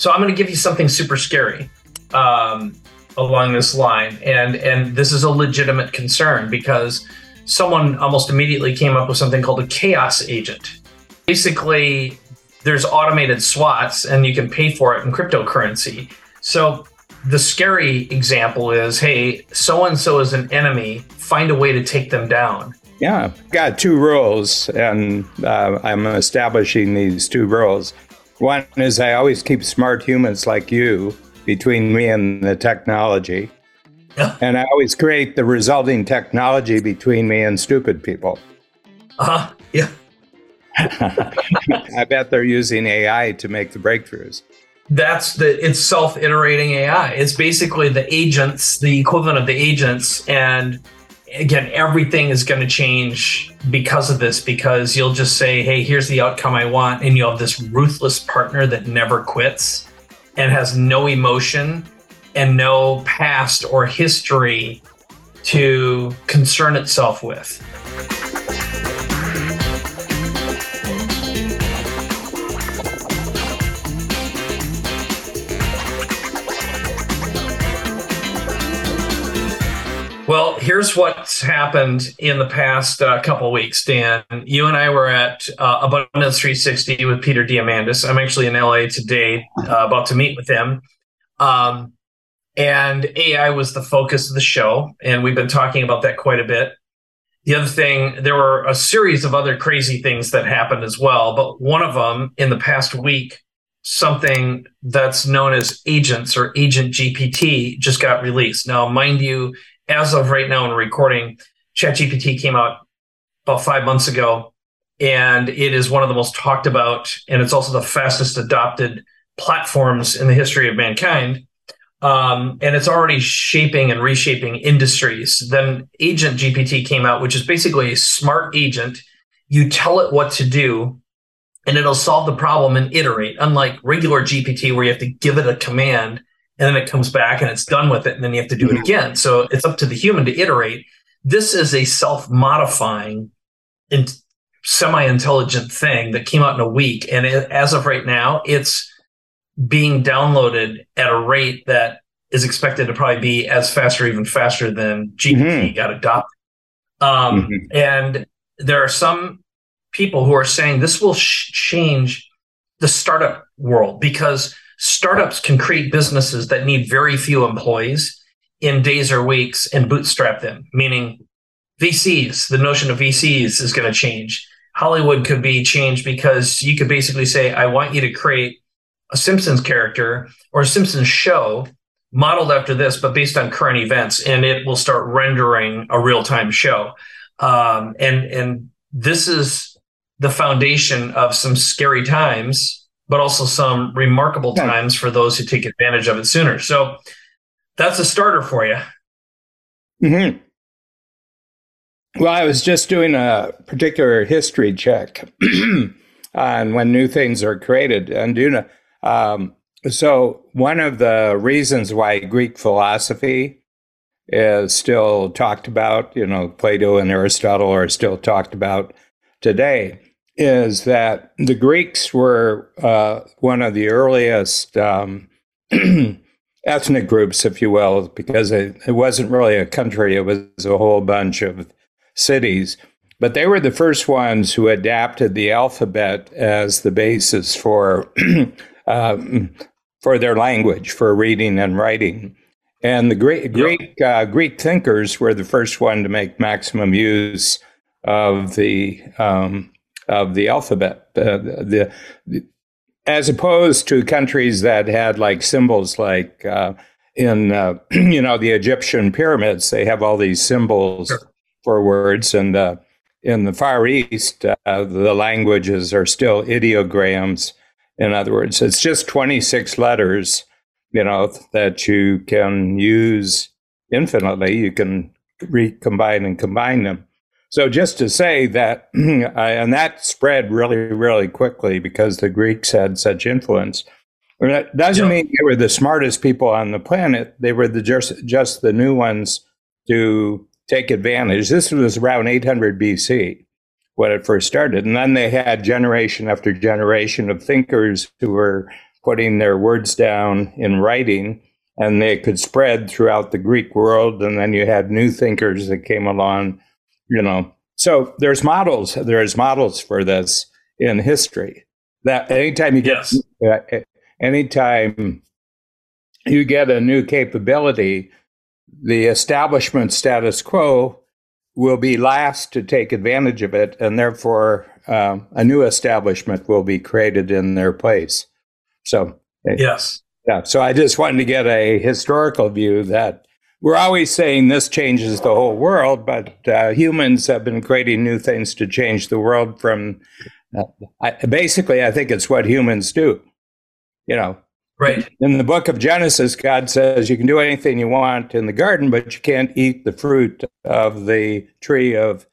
So I'm going to give you something super scary um, along this line, and and this is a legitimate concern because someone almost immediately came up with something called a chaos agent. Basically, there's automated SWATs, and you can pay for it in cryptocurrency. So the scary example is, hey, so and so is an enemy. Find a way to take them down. Yeah, got two rules, and uh, I'm establishing these two rules. One is I always keep smart humans like you between me and the technology. And I always create the resulting technology between me and stupid people. Uh huh. Yeah. I bet they're using AI to make the breakthroughs. That's the it's self-iterating AI. It's basically the agents, the equivalent of the agents, and again, everything is going to change because of this. Because you'll just say, "Hey, here's the outcome I want," and you'll have this ruthless partner that never quits and has no emotion and no past or history to concern itself with. Well, here's what's happened in the past uh, couple weeks, Dan. You and I were at uh, Abundance 360 with Peter Diamandis. I'm actually in LA today, uh, about to meet with him. Um, and AI was the focus of the show, and we've been talking about that quite a bit. The other thing, there were a series of other crazy things that happened as well, but one of them in the past week, something that's known as agents or agent GPT just got released. Now, mind you, as of right now in recording, ChatGPT came out about five months ago, and it is one of the most talked about, and it's also the fastest adopted platforms in the history of mankind. Um, and it's already shaping and reshaping industries. Then Agent GPT came out, which is basically a smart agent. You tell it what to do, and it'll solve the problem and iterate. Unlike regular GPT, where you have to give it a command and then it comes back and it's done with it and then you have to do it mm-hmm. again so it's up to the human to iterate this is a self-modifying and semi-intelligent thing that came out in a week and it, as of right now it's being downloaded at a rate that is expected to probably be as fast or even faster than gpt mm-hmm. got adopted um, mm-hmm. and there are some people who are saying this will sh- change the startup world because startups can create businesses that need very few employees in days or weeks and bootstrap them, meaning VCs, the notion of VCs is going to change. Hollywood could be changed because you could basically say, I want you to create a Simpsons character or a Simpsons show modeled after this, but based on current events, and it will start rendering a real time show. Um, and and this is the foundation of some scary times but also some remarkable times for those who take advantage of it sooner. So that's a starter for you. Hmm. Well, I was just doing a particular history check on when new things are created, and you know, um, so one of the reasons why Greek philosophy is still talked about, you know, Plato and Aristotle are still talked about today, is that the Greeks were uh, one of the earliest um, ethnic groups, if you will, because it, it, wasn't really a country, it was a whole bunch of cities. But they were the first ones who adapted the alphabet as the basis for, um, for their language, for reading and writing. And the great, Greek, uh, Greek thinkers were the first one to make maximum use of the um, of the alphabet. Uh, the, the, as opposed to countries that had like symbols like uh, in uh, you know the Egyptian pyramids, they have all these symbols sure. for words, and uh, in the Far East, uh, the languages are still ideograms. In other words, it's just twenty six letters, you know, that you can use infinitely. You can recombine and combine them. So just to say that, and that spread really, really quickly because the Greeks had such influence. That doesn't mean they were the smartest people on the planet. They were the just just the new ones to take advantage. This was around 800 BC when it first started, and then they had generation after generation of thinkers who were putting their words down in writing, and they could spread throughout the Greek world. And then you had new thinkers that came along, you know. So there's models. There's models for this in history. That anytime you get, yes. uh, anytime you get a new capability, the establishment status quo will be last to take advantage of it, and therefore um, a new establishment will be created in their place. So, eh, yes. Yeah. So I just wanted to get a historical view that we're always saying this changes the whole world, but uh, humans have been creating new things to change the world from uh, I, basically, I think it's what humans do. You know, Right. In the book of Genesis, God says you can do anything you want in the garden, but you can't eat the fruit of the tree of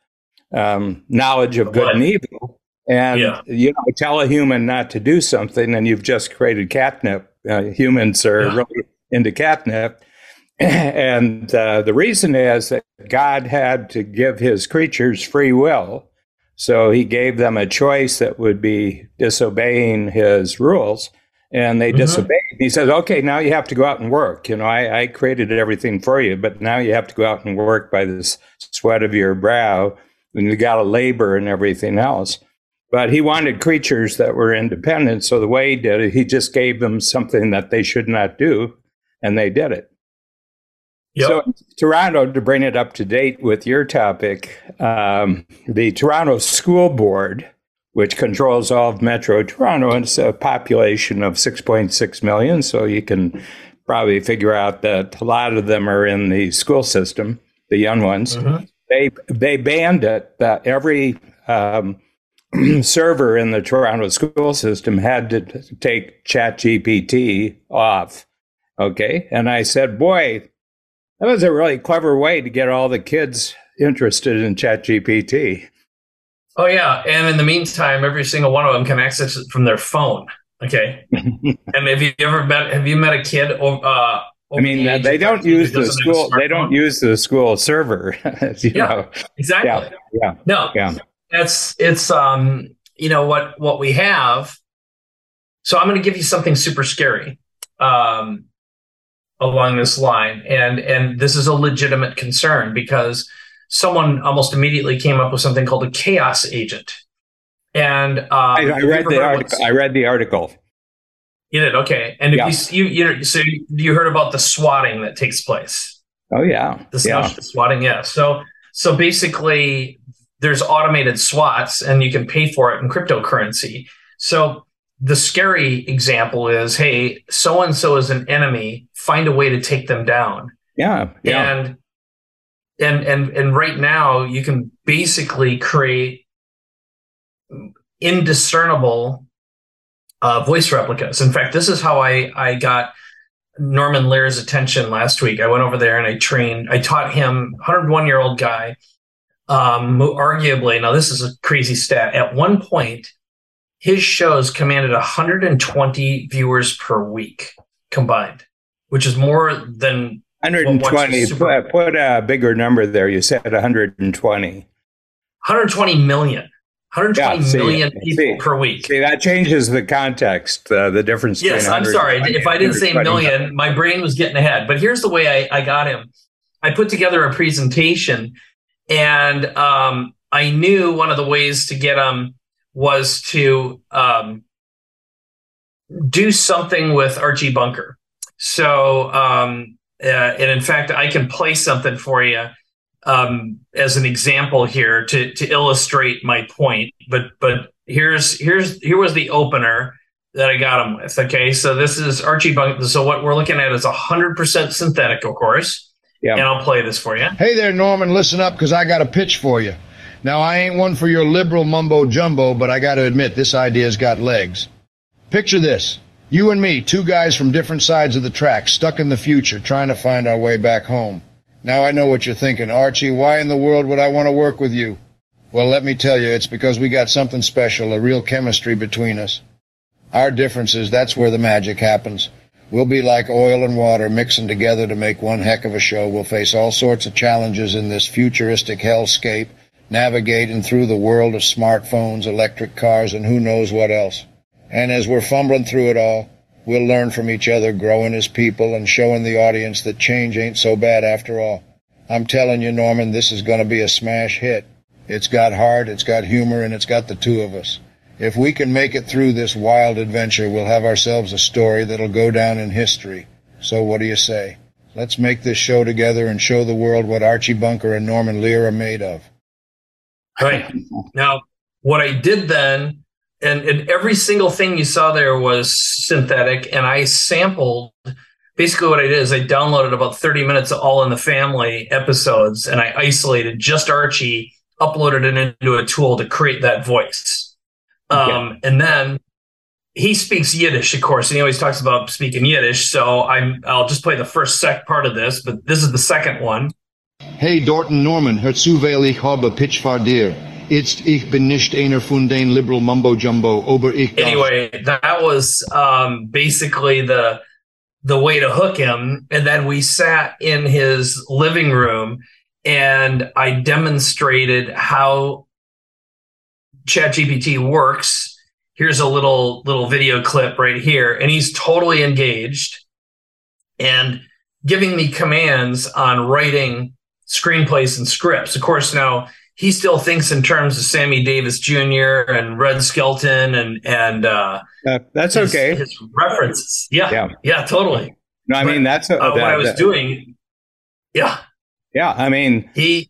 um, knowledge of good and evil. And yeah. you know, tell a human not to do something, and you've just created catnip. Uh, humans are yeah. really into catnip, and uh, the reason is that God had to give His creatures free will, so He gave them a choice that would be disobeying His rules and they mm-hmm. disobeyed. He says, "Okay, now you have to go out and work. You know, I, I, created everything for you, but now you have to go out and work by the sweat of your brow, and you got to labor and everything else." But he wanted creatures that were independent, so the way he did it, he just gave them something that they should not do, and they did it. Yep. So, Toronto, to bring it up to date with your topic, um, the Toronto School Board which controls all of Metro Toronto. And it's a population of 6.6 million. So you can probably figure out that a lot of them are in the school system, the young ones. Mm-hmm. They, they banned it that every um, server in the Toronto school system had to take ChatGPT off. Okay. And I said, boy, that was a really clever way to get all the kids interested in ChatGPT. Oh yeah, and in the meantime, every single one of them can access it from their phone. Okay, and have you ever met? Have you met a kid? Uh, I mean, the they don't use the school. They don't use the school server. yeah, know. exactly. Yeah, yeah, no, yeah. It's it's um you know what what we have. So I'm going to give you something super scary um, along this line, and and this is a legitimate concern because someone almost immediately came up with something called a chaos agent. And um, I, I read the article. I read the article. You did okay. And yeah. you, you you know so you heard about the swatting that takes place. Oh yeah, the yeah. swatting. Yeah. So so basically, there's automated swats, and you can pay for it in cryptocurrency. So the scary example is, hey, so and so is an enemy. Find a way to take them down. Yeah. yeah. And and and and right now you can basically create indiscernible uh, voice replicas. In fact, this is how I I got Norman Lear's attention last week. I went over there and I trained. I taught him 101 year old guy. Um, arguably, now this is a crazy stat. At one point, his shows commanded 120 viewers per week combined, which is more than 120. Super- put, put a bigger number there. You said 120. 120 million. 120 yeah, see, million people see, per week. See, that changes the context, uh, the difference. Yes, I'm sorry. If I didn't say million, my brain was getting ahead. But here's the way I, I got him. I put together a presentation, and um, I knew one of the ways to get him was to um, do something with Archie Bunker. So um, uh, and in fact, I can play something for you um, as an example here to to illustrate my point. But but here's here's here was the opener that I got him with. Okay, so this is Archie Bunker. So what we're looking at is a hundred percent synthetic, of course. Yeah. And I'll play this for you. Hey there, Norman. Listen up, because I got a pitch for you. Now I ain't one for your liberal mumbo jumbo, but I got to admit this idea's got legs. Picture this. You and me, two guys from different sides of the track, stuck in the future, trying to find our way back home. Now I know what you're thinking. Archie, why in the world would I want to work with you? Well, let me tell you, it's because we got something special, a real chemistry between us. Our differences, that's where the magic happens. We'll be like oil and water mixing together to make one heck of a show. We'll face all sorts of challenges in this futuristic hellscape, navigating through the world of smartphones, electric cars, and who knows what else. And as we're fumbling through it all, We'll learn from each other, growing as people, and showing the audience that change ain't so bad after all. I'm telling you, Norman, this is going to be a smash hit. It's got heart, it's got humor, and it's got the two of us. If we can make it through this wild adventure, we'll have ourselves a story that'll go down in history. So what do you say? Let's make this show together and show the world what Archie Bunker and Norman Lear are made of. Right. Now, what I did then, and, and every single thing you saw there was synthetic, and I sampled basically what I did is I downloaded about 30 minutes of All in the Family episodes and I isolated just Archie, uploaded it into a tool to create that voice. Um, And then he speaks Yiddish, of course, and he always talks about speaking Yiddish. So I'm I'll just play the first sec part of this, but this is the second one. Hey, Dorton Norman, hör zu, weil ich habe Pitch dir. It's ich bin nicht einer von den liberal mumbo jumbo, ober ich Anyway, that was um, basically the the way to hook him. And then we sat in his living room and I demonstrated how ChatGPT works. Here's a little little video clip right here, and he's totally engaged and giving me commands on writing screenplays and scripts. Of course, now he still thinks in terms of Sammy Davis Jr. and Red Skelton and and uh, Uh, that's his, okay. his references. Yeah, Yeah. yeah, totally. No, I mean that's Uh, uh, what that- I was that- doing. Yeah, Yeah, I mean, he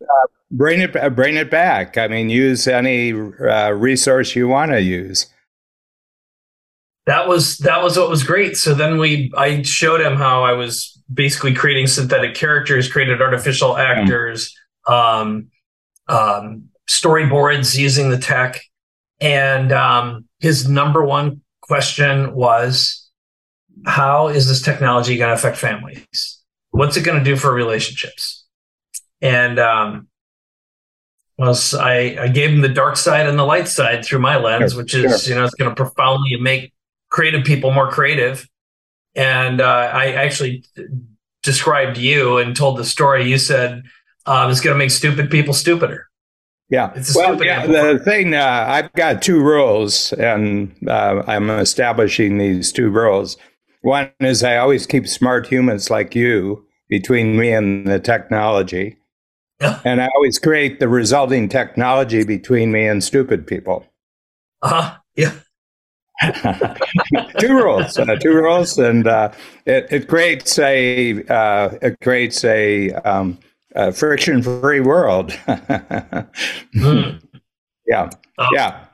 bring it, uh, bring it back. I mean, use any uh, resource you want to use. That was that was what was great. So then we I showed him how I was basically creating synthetic characters, created artificial actors, um, um, storyboards using the tech, and um, his number one question was, "How is this technology going to affect families? What's it going to do for relationships?" And um, was I, I gave him the dark side and the light side through my lens, which is sure. you know it's going to profoundly make creative people more creative. And uh, I actually described you and told the story. You said um, it's going to make stupid people stupider. Yeah. It's a well, stupid yeah, the thing, uh, I've got two rules, and uh, I'm establishing these two rules. One is I always keep smart humans like you between me and the technology. And I always create the resulting technology between me and stupid people. Uh-huh. Yeah. two rules, uh, two rules, and uh, it, it creates a uh, it creates a, um, a friction-free world. Mm. yeah, Oh, yeah.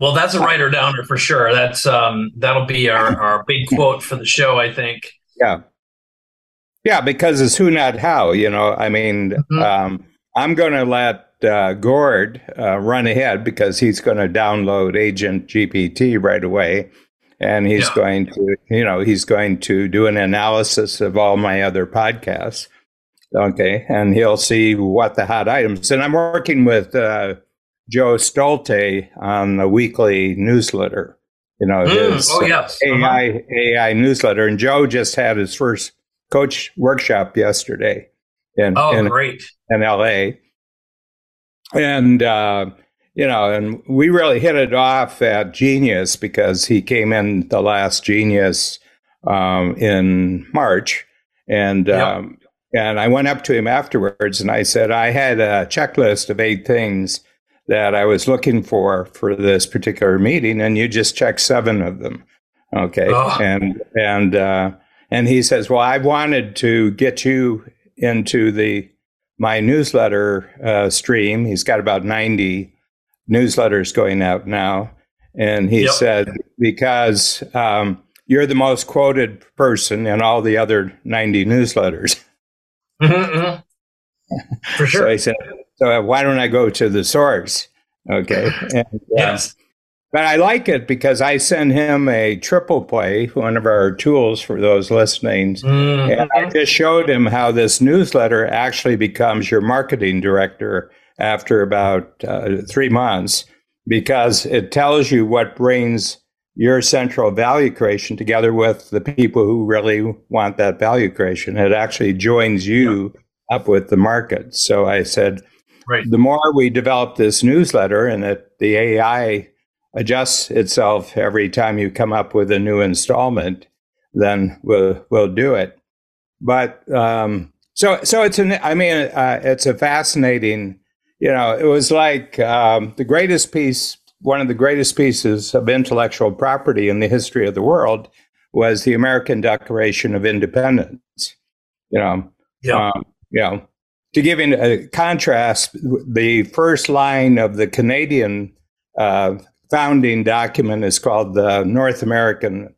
Well, that's a writer downer for sure. That's um, that'll be our, our big quote for the show. I think. Yeah. Yeah, because it's who, not how. You know, I mean, Mhm. um, I'm going to let uh, Gord uh, run ahead because he's going to download Agent GPT right away. And he's Yeah. going to, you know, he's going to do an analysis of all my other podcasts. Okay. And he'll see what the hot items. And I'm working with uh, Joe Stolte on the weekly newsletter. You know, Mm, his oh yes. Uh-huh. AI AI newsletter, and Joe just had his first coach workshop yesterday in Oh, in, great. in LA, and uh, you know, and we really hit it off at Genius because he came in the last Genius um, in March, and Yep. um, and I went up to him afterwards and I said I had a checklist of eight things that I was looking for for this particular meeting, and you just checked seven of them. Okay, Oh. and and uh, and he says, "Well, I wanted to get you into the my newsletter uh, stream. He's got about ninety newsletters going out now, and he Yep. said because um, you're the most quoted person in all the other ninety newsletters." Mhm, mhm. For So sure. I said, "So why don't I go to the source?" Okay, and, uh, yes. But I like it because I send him a triple play, one of our tools for those listening. Mhm. And I just showed him how this newsletter actually becomes your marketing director after about uh, three months because it tells you what brings your central value creation together with the people who really want that value creation. It actually joins you up with the market. So I said, Right. the more we develop this newsletter and that the AI adjusts itself every time you come up with a new installment, then we'll we'll do it. But um, so so it's an I mean uh, it's a fascinating. You know, it was like um, the greatest piece, one of the greatest pieces of intellectual property in the history of the world was the American Declaration of Independence. You know, yeah. Um, you know, to give in a contrast, the first line of the Canadian uh, founding document is called the North American,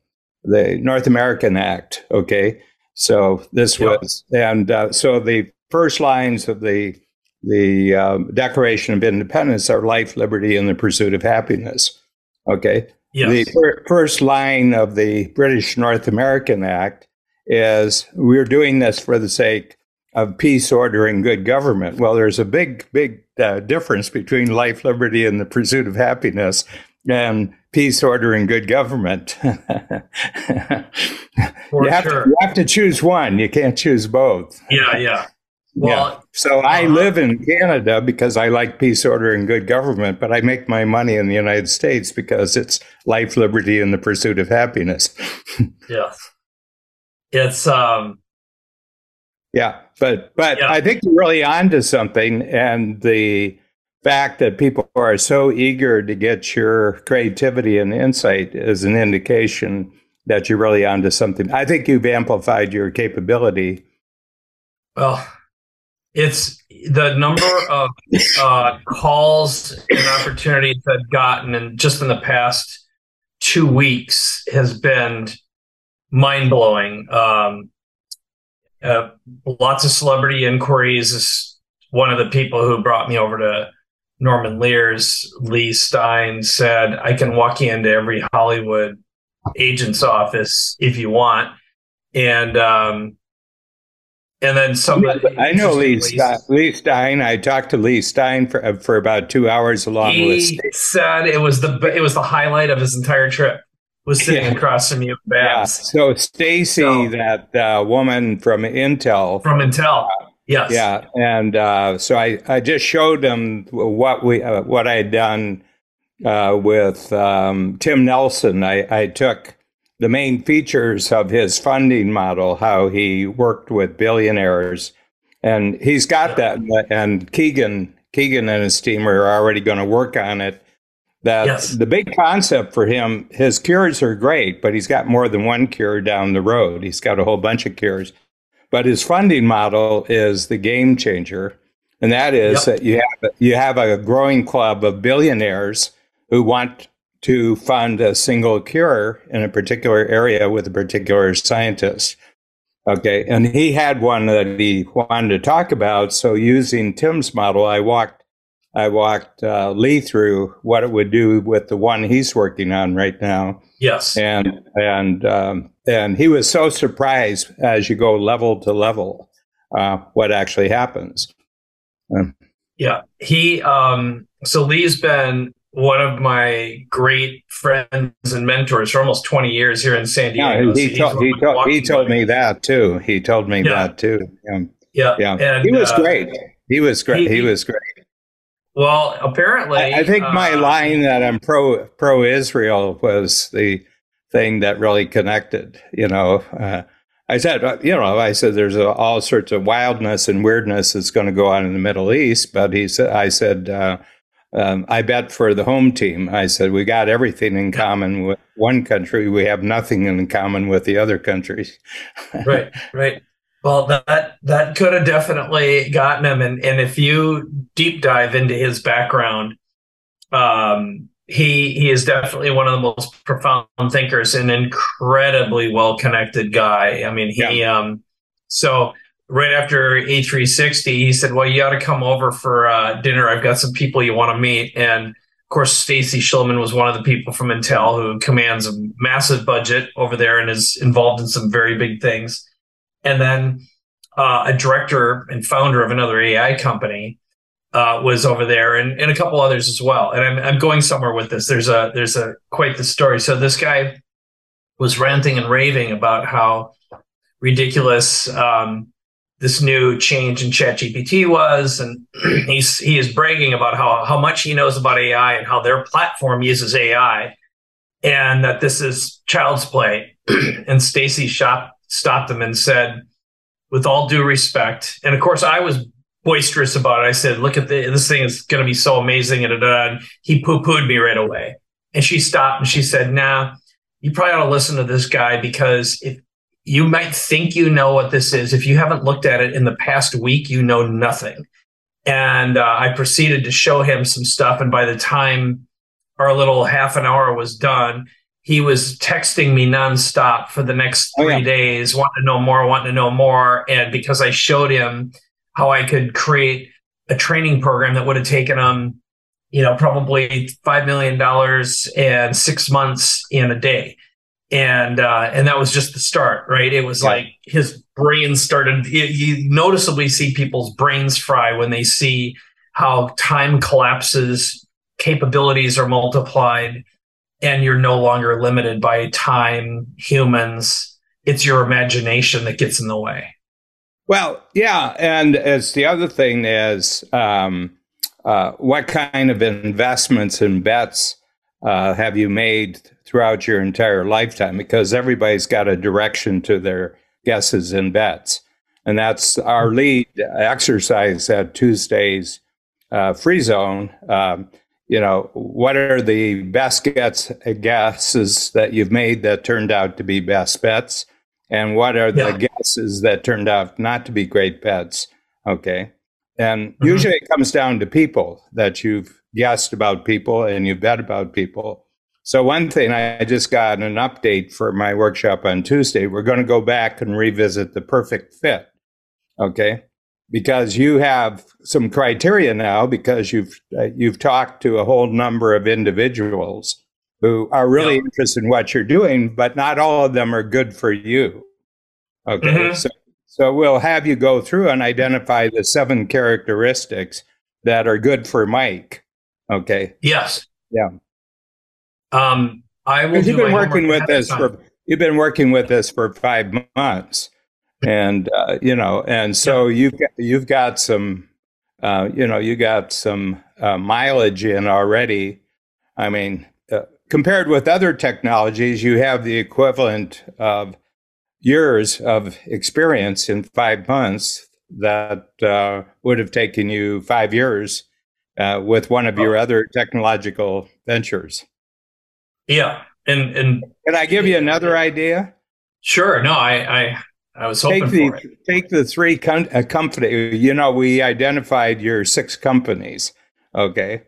the North American Act. Okay, so this yep. was, and uh, so the first lines of the the uh, Declaration of Independence are life, liberty, and the pursuit of happiness. Okay. Yes. The fir- first line of the British North American Act is we're doing this for the sake of peace, order, and good government. Well, there's a big, big uh, difference between life, liberty, and the pursuit of happiness and peace, order, and good government. you, have sure. to, you have to choose one. You can't choose both. Yeah, yeah. Well, yeah. so I uh, live in Canada because I like peace, order, and good government, but I make my money in the United States because it's life, liberty, and the pursuit of happiness. yes. It's um yeah, but but yeah. I think you're really onto something, and the fact that people are so eager to get your creativity and insight is an indication that you're really onto something. I think you've amplified your capability. Well, it's the number of uh, calls and opportunities I've gotten, and just in the past two weeks has been mind blowing. Um, uh, lots of celebrity inquiries. Is One of the people who brought me over to Norman Lear's, Lee Stein, said, I can walk you into every Hollywood agent's office if you want. And, um, and then somebody. I know Lee, Stein, Lee Stein. I talked to Lee Stein for for about two hours along he with. He said it was the it was the highlight of his entire trip was sitting yeah. across from you, Babs. Yeah. So Stacy, so, that uh, woman from Intel, from Intel, uh, yes, yeah, and uh, so I, I just showed them what we uh, what I had done uh, with um, Tim Nelson. I, I took the main features of his funding model, how he worked with billionaires, and he's got that. And Keegan, Keegan and his team are already going to work on it that yes. the big concept for him, his cures are great, but he's got more than one cure down the road. He's got a whole bunch of cures. But his funding model is the game changer. And that is yep. that you have you have a growing club of billionaires who want to fund a single cure in a particular area with a particular scientist. Okay. And he had one that he wanted to talk about. So using Tim's model, I walked I walked uh, Lee through what it would do with the one he's working on right now. Yes, and and um, and he was so surprised as you go level to level uh, what actually happens. Um, yeah, he. Um, so Lee's been one of my great friends and mentors for almost 20 years here in San Diego. Yeah, he, he, told, he, told, he told me that too. He told me yeah. that too. Yeah, yeah, yeah. And, he was uh, great. He was great. He, he was great. Well, apparently, I, I think uh, my line that I'm pro pro Israel was the thing that really connected. You know, uh, I said, uh, you know, I said there's a, all sorts of wildness and weirdness that's going to go on in the Middle East, but he said, I said. Uh, um, I bet for the home team, I said, we got everything in common with one country. We have nothing in common with the other countries. right, right. Well, that that could have definitely gotten him, and and if you deep dive into his background, um, he he is definitely one of the most profound thinkers, an incredibly well connected guy. I mean, he yeah. um, so right after A360, he said, "Well, you ought to come over for uh, dinner. I've got some people you want to meet." And of course, Stacy Shulman was one of the people from Intel who commands a massive budget over there and is involved in some very big things and then uh, a director and founder of another AI company uh, was over there, and, and a couple others as well. And I'm, I'm going somewhere with this. There's a there's a quite the story. So this guy was ranting and raving about how ridiculous um, this new change in ChatGPT was, and he's he is bragging about how how much he knows about AI and how their platform uses AI, and that this is child's play and Stacy shot, stopped him and said, with all due respect, and of course I was boisterous about it. I said, look at the, this thing is going to be so amazing. And, and he poo pooed me right away. And she stopped and she said, nah, you probably ought to listen to this guy because if you might think you know what this is, if you haven't looked at it in the past week, you know nothing. And uh, I proceeded to show him some stuff. And by the time our little half an hour was done, he was texting me nonstop for the next three oh, yeah. days, wanting to know more, wanting to know more. And because I showed him how I could create a training program that would have taken him, you know, probably $5 million and six months in a day. And, uh, and that was just the start, right? It was yeah. like his brain started, you, you noticeably see people's brains fry when they see how time collapses, capabilities are multiplied, and you're no longer limited by time, humans. It's your imagination that gets in the way. Well, yeah, and as the other thing is, um, uh, what kind of investments and bets uh, have you made throughout your entire lifetime? Because everybody's got a direction to their guesses and bets, and that's our lead exercise at Tuesday's uh, Free Zone. Um, you know, what are the best gets, guesses that you've made that turned out to be best bets? And what are the yeah. guesses that turned out not to be great bets? Okay. And mm-hmm. usually it comes down to people that you've guessed about people and you bet about people. So, one thing I just got an update for my workshop on Tuesday. We're going to go back and revisit the perfect fit. Okay because you have some criteria now because you've uh, you've talked to a whole number of individuals who are really yeah. interested in what you're doing, but not all of them are good for you. Okay, mm-hmm. so so we'll have you go through and identify the seven characteristics that are good for Mike. Okay. Yes. Yeah. Um, I will. You've been working with this for you've been working with this for five months and uh, you know, and so yeah. you've got, you've got some, uh, you know, you got some uh, mileage in already. I mean, uh, compared with other technologies, you have the equivalent of years of experience in five months that uh, would have taken you five years uh, with one of your oh. other technological ventures. Yeah, and and can I give you another idea? Sure. No, I, I I was hoping take the, for it. Take the three com- uh, company. You know, we identified your six companies. Okay.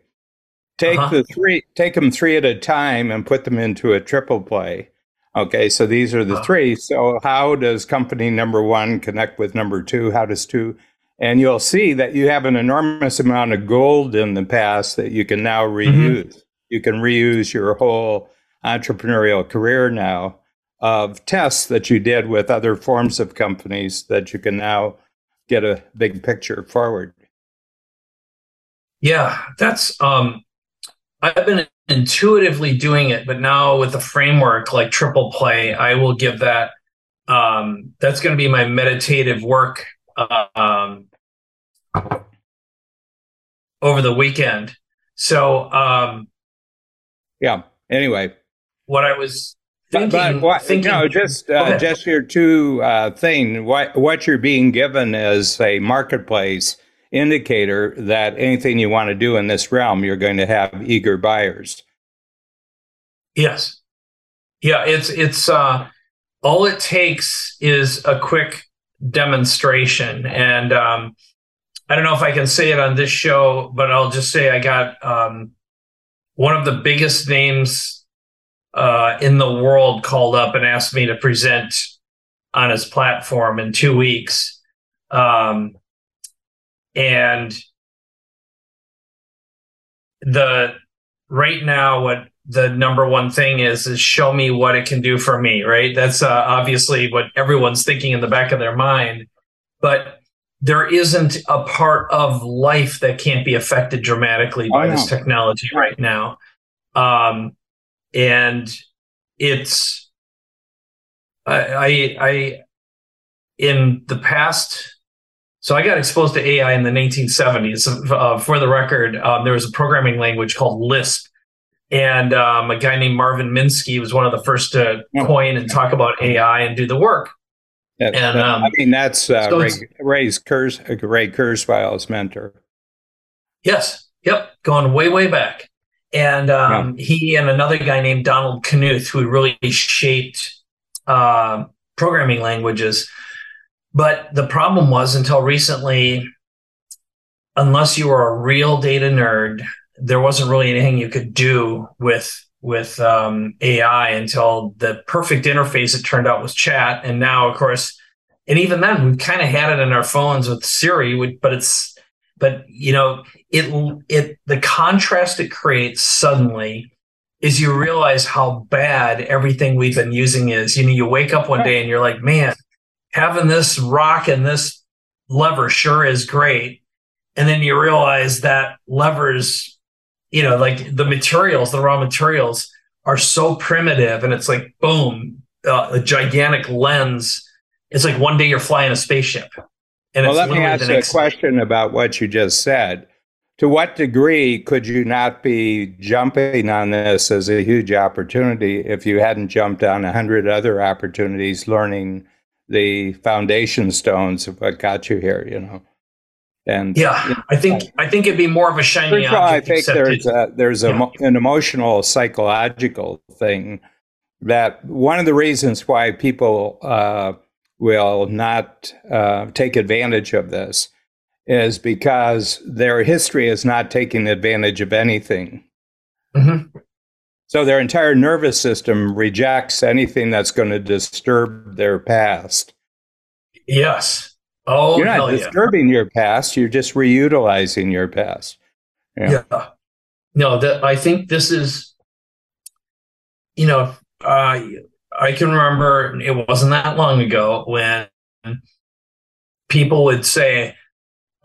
Take uh-huh. the three. Take them three at a time and put them into a triple play. Okay, so these are the uh-huh. three. So how does company number one connect with number two? How does two? And you'll see that you have an enormous amount of gold in the past that you can now mm-hmm. reuse. Mm-hmm. You can reuse your whole entrepreneurial career now of tests that you did with other forms of companies that you can now get a big picture forward. Yeah, that's um I've been intuitively doing it, but now with the framework like triple play, I will give that um that's going to be my meditative work um over the weekend. So um yeah, anyway, what I was Thinking, but, what, thinking, no, just uh, just your two uh, thing. What what you're being given is a marketplace indicator that anything you want to do in this realm, you're going to have eager buyers. Yes, yeah. It's it's uh, all it takes is a quick demonstration, and um, I don't know if I can say it on this show, but I'll just say I got um, one of the biggest names uh, in the world called up and asked me to present on his platform in two weeks. Um, and the right now, what the number one thing is, is show me what it can do for me, right? That's uh, obviously what everyone's thinking in the back of their mind. But there isn't a part of life that can't be affected dramatically by this technology right now. Um, and it's I, I, I in the past. So I got exposed to AI in the 1970s. Uh, for the record, um, there was a programming language called Lisp and um, a guy named Marvin Minsky was one of the first to coin and talk about AI and do the work. and um, I mean, that's uh, so Ray, Ray's Kurs, Ray Kurzweil's mentor. Yes. Yep. Going way, way back. And um, yeah. he and another guy named Donald Knuth, who really shaped uh, programming languages. But the problem was until recently, unless you were a real data nerd, there wasn't really anything you could do with with um, AI until the perfect interface it turned out was chat. And now, of course, and even then, we've kind of had it in our phones with Siri, but it's but you know it it the contrast it creates suddenly is you realize how bad everything we've been using is. You know, you wake up one day and you're like, man, having this rock and this lever sure is great. And then you realize that levers, you know, like the materials, the raw materials are so primitive. And it's like, boom, uh, a gigantic lens. It's like one day you're flying a spaceship. And well, let me ask you a question about what you just said. To what degree could you not be jumping on this as a huge opportunity if you hadn't jumped on a hundred other opportunities learning the foundation stones of what got you here, you know? And yeah, you know, I think I think it'd be more of a shiny object. I think there's a, there's a, yeah. an emotional psychological thing that one of the reasons why people uh, will not uh, take advantage of this is because their history is not taking advantage of anything. Mm-hmm. So their entire nervous system rejects anything that's going to disturb their past. Yes. Oh, you're not disturbing yeah. your past. You're just reutilizing your past. Yeah. yeah. No, that I think this is, you know, uh, I can remember it wasn't that long ago when people would say,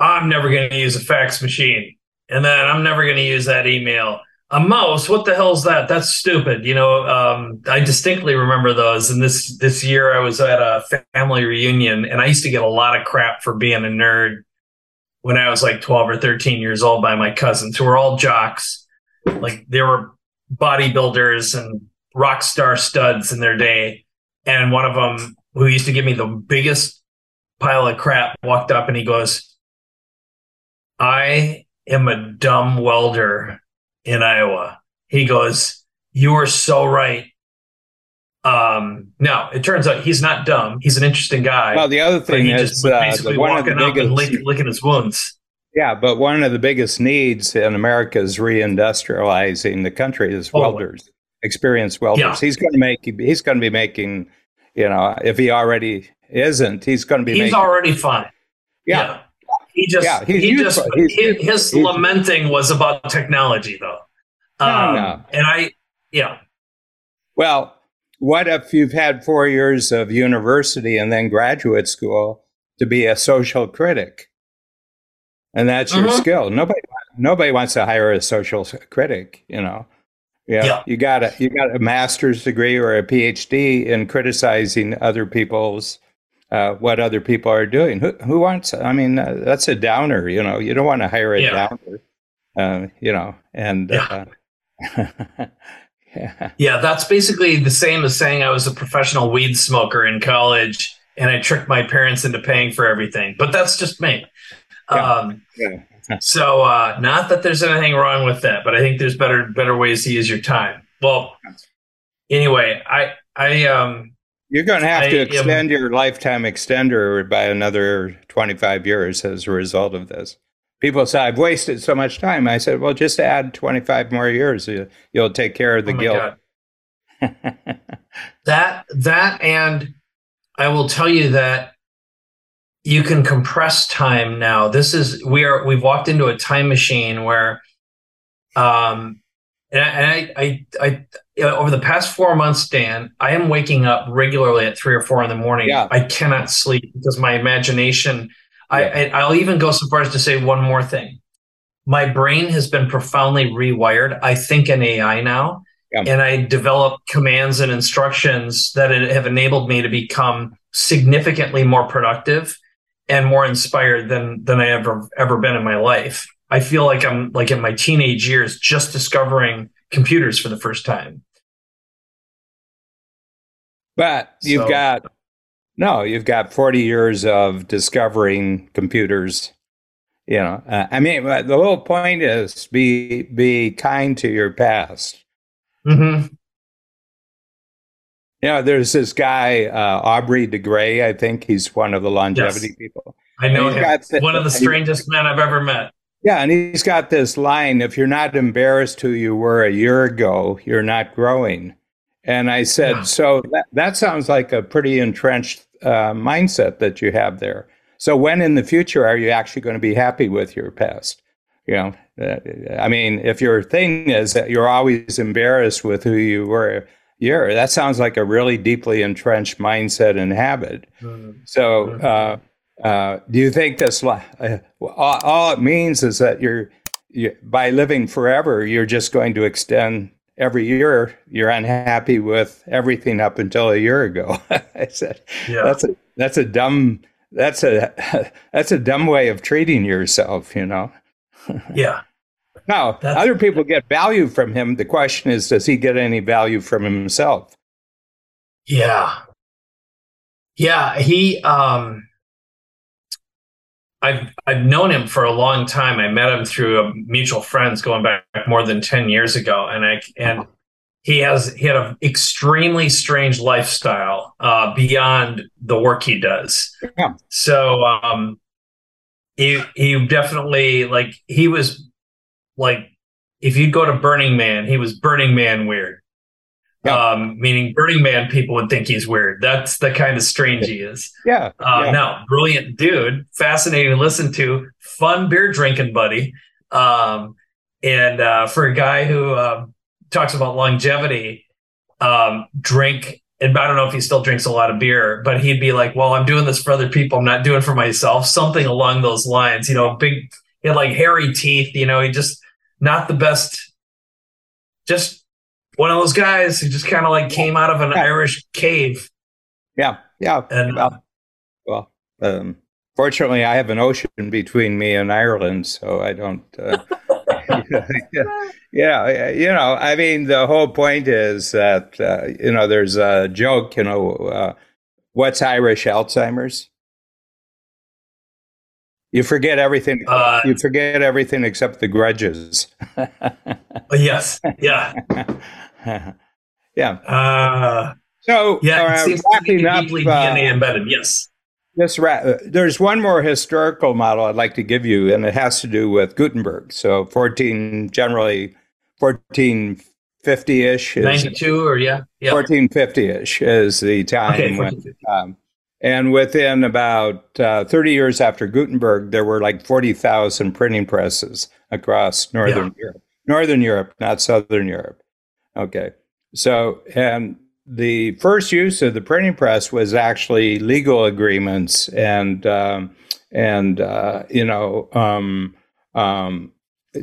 I'm never going to use a fax machine. And then I'm never going to use that email. A mouse, what the hell's that? That's stupid. You know, um, I distinctly remember those. And this this year I was at a family reunion and I used to get a lot of crap for being a nerd when I was like 12 or 13 years old by my cousins who were all jocks. Like they were bodybuilders and rock star studs in their day. And one of them, who used to give me the biggest pile of crap, walked up and he goes, I am a dumb welder in Iowa. He goes, You are so right. Um, no, it turns out he's not dumb. He's an interesting guy. Well, the other thing is just uh, basically walking up biggest, and lick, licking his wounds. Yeah, but one of the biggest needs in America is reindustrializing the country is welders experienced welders. Yeah. He's going to make. He's going to be making. You know, if he already isn't, he's going to be. He's making, already fine. Yeah. yeah. He just. Yeah, he just. His, he's, lamenting was about technology, though. Um, no. And I. Yeah. Well, what if you've had four years of university and then graduate school to be a social critic? And that's your mm-hmm. skill. Nobody, nobody wants to hire a social critic. You know, yeah, yeah. you got a you got a master's degree or a PhD in criticizing other people's uh, what other people are doing. Who who wants? I mean, uh, that's a downer. You know, you don't want to hire a yeah. downer. Uh, you know, and yeah. Uh, yeah, yeah, that's basically the same as saying I was a professional weed smoker in college and I tricked my parents into paying for everything. But that's just me. Yeah. Um, yeah so uh, not that there's anything wrong with that, but I think there's better better ways to use your time. Well, anyway, I I um you're going to have I to extend am, your lifetime extender by another 25 years as a result of this. People say I've wasted so much time. I said, well, just add 25 more years. You'll take care of the oh guilt. that that and I will tell you that you can compress time now. This is we are we've walked into a time machine where, um, and I, I, I, I over the past four months, Dan, I am waking up regularly at three or four in the morning. Yeah. I cannot sleep because my imagination. Yeah. I, I'll even go so far as to say one more thing. My brain has been profoundly rewired. I think in AI now, yeah. and I develop commands and instructions that have enabled me to become significantly more productive and more inspired than than I ever ever been in my life. I feel like I'm like in my teenage years just discovering computers for the first time. But you've So- got no, you've got 40 years of discovering computers. You know, uh, I mean, uh, the whole point is be be kind to your past. hmm You know, there's this guy uh, Aubrey de Grey. I think he's one of the longevity Yes. people. I know He's him. the- One of the he- strangest men I've ever met. Yeah, and he's got this line: "If you're not embarrassed who you were a year ago, you're not growing." And I said, Yeah. "So that that sounds like a pretty entrenched uh, mindset that you have there. So when in the future are you actually going to be happy with your past? You know, uh, I mean, if your thing is that you're always embarrassed with who you were year, that sounds like a really deeply entrenched mindset and habit." So, uh, uh, do you think this? Uh, all, all it means is that you're, you, by living forever, you're just going to extend every year. You're unhappy with everything up until a year ago. I said, Yeah. that's a that's a dumb that's a that's a dumb way of treating yourself. You know. Yeah. Now, That's- other people get value from him. The question is, does he get any value from himself? Yeah. Yeah, he um I've I've known him for a long time. I met him through a mutual friends going back more than 10 years ago and I and he has he had an extremely strange lifestyle uh beyond the work he does. Yeah. So um he he definitely like he was like if you go to Burning Man, he was Burning Man weird. Yeah. Um, meaning Burning Man people would think he's weird. That's the kind of strange he is. Yeah. Uh, yeah. No, brilliant dude, fascinating to listen to, fun beer drinking buddy. Um, and uh, for a guy who um, talks about longevity, um, drink, and I don't know if he still drinks a lot of beer, but he'd be like, "Well, I'm doing this for other people. I'm not doing it for myself." Something along those lines. You know, big, he had like hairy teeth. You know, he just not the best. Just one of those guys who just kind of like came out of an Yeah. Irish cave. Yeah. Yeah. And well, well um, fortunately, I have an ocean between me and Ireland, so I don't. Uh, yeah, you know, I mean, the whole point is that uh, you know, there's a joke. You know, uh, what's Irish Alzheimer's? You forget everything. Uh, you forget everything except the grudges. yes, yeah. yeah. Uh, So, yeah, uh, it seems to be wrapping up, DNA embedded. Yes. This ra- there's one more historical model I'd like to give you, and it has to do with Gutenberg. So 14, generally 1450-ish is 92 or yeah. Yeah. 1450-ish is the time Okay. when, um, and within about uh, 30 years after Gutenberg, there were like 40,000 printing presses across Northern Europe. Northern Europe, not Southern Europe. Okay. So, and the first use of the printing press was actually legal agreements and, um, and, uh, you know, um, um,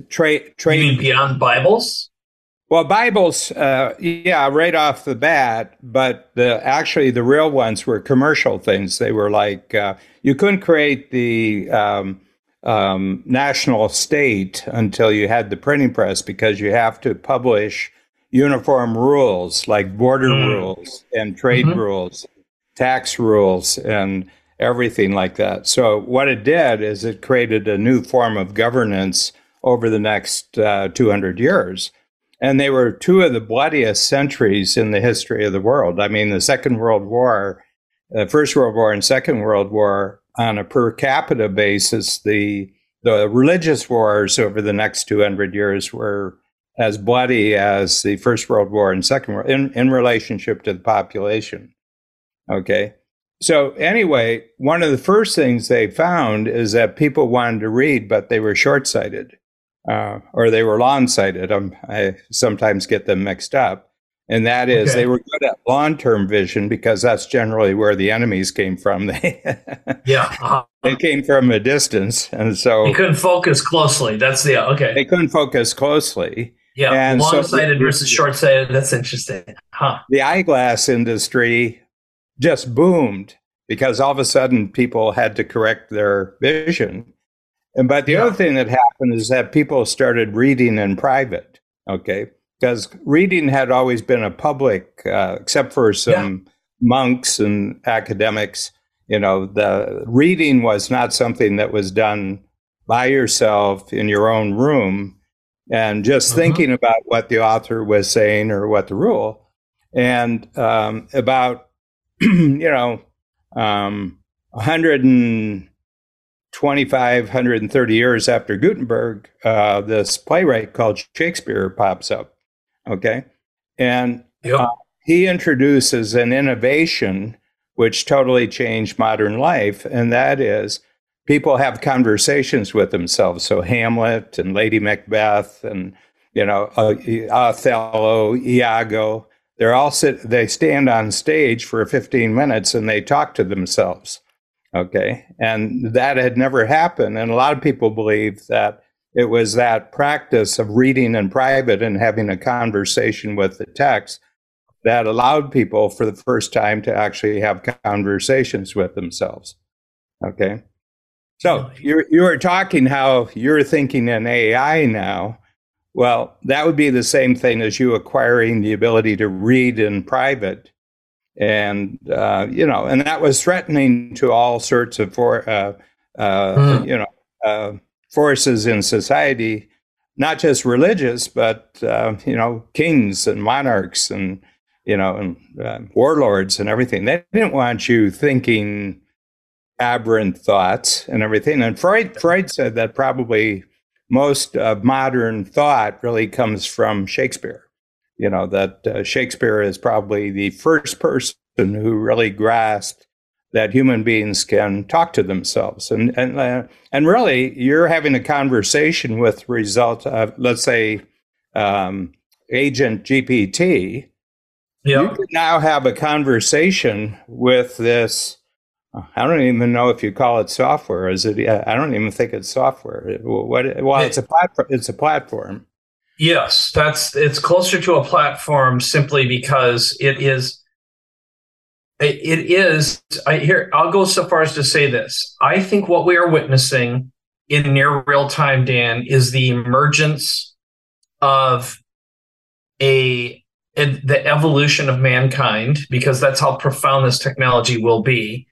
trade, You mean beyond Bibles? Well, Bibles, uh, yeah, right off the bat, but the actually the real ones were commercial things. They were like uh, you couldn't create the um, um, national state until you had the printing press because you have to publish uniform rules like border Mm. rules and trade Mhm. rules, tax rules, and everything like that. So what it did is it created a new form of governance over the next uh, 200 years. And they were two of the bloodiest centuries in the history of the world. I mean, the Second World War, the First World War and Second World War, on a per capita basis, the the religious wars over the next 200 years were as bloody as the First World War and Second World in, in relationship to the population. Okay. So anyway, one of the first things they found is that people wanted to read, but they were short-sighted uh, or they were long-sighted. Um, I sometimes get them mixed up, and that is Okay. they were good at long-term vision because that's generally where the enemies came from. They Yeah. Uh-huh. they came from a distance, and so they couldn't focus closely. That's the okay. they couldn't focus closely. Yeah. and Long-sighted versus short-sighted. That's interesting. Huh. the eyeglass industry just boomed because all of a sudden people had to correct their vision. And but the Yeah. other thing that happened is that people started reading in private. Okay. because reading had always been a public, uh, except for some yeah. monks and academics. You know, the reading was not something that was done by yourself in your own room and just uh-huh. thinking about what the author was saying or what the rule. And um, about, you know, um, 125, 130 years after Gutenberg, uh, this playwright called Shakespeare pops up. Okay. And yep. uh, he introduces an innovation which totally changed modern life, and that is people have conversations with themselves. So Hamlet and Lady Macbeth and you know uh, Othello, Iago, they're all sit. They stand on stage for 15 minutes and they talk to themselves. Okay, and that had never happened, and a lot of people believe that it was that practice of reading in private and having a conversation with the text that allowed people for the first time to actually have conversations with themselves. Okay. So you you were talking how you're thinking in AI now. Well, that would be the same thing as you acquiring the ability to read in private, and uh, you know, and that was threatening to all sorts of for uh, uh, mm. you know uh, forces in society, not just religious, but uh, you know, kings and monarchs and you know, and uh, warlords and everything. They didn't want you thinking aberrant thoughts and everything. And Freud, Freud said that probably most of modern thought really comes from Shakespeare. You know, that uh, Shakespeare is probably the first person who really grasped that human beings can talk to themselves. And, and, uh, and really, you're having a conversation with result of, let's say, um, agent GPT. Yep. You can now have a conversation with this. I don't even know if you call it software. Is it? I don't even think it's software. What? Well, it's a platform. It's a platform. Yes, that's it's closer to a platform simply because it is it is i here i'll go so far as to say this i think what we are witnessing in near real time dan is the emergence of a, a, the evolution of mankind because that's how profound this technology will be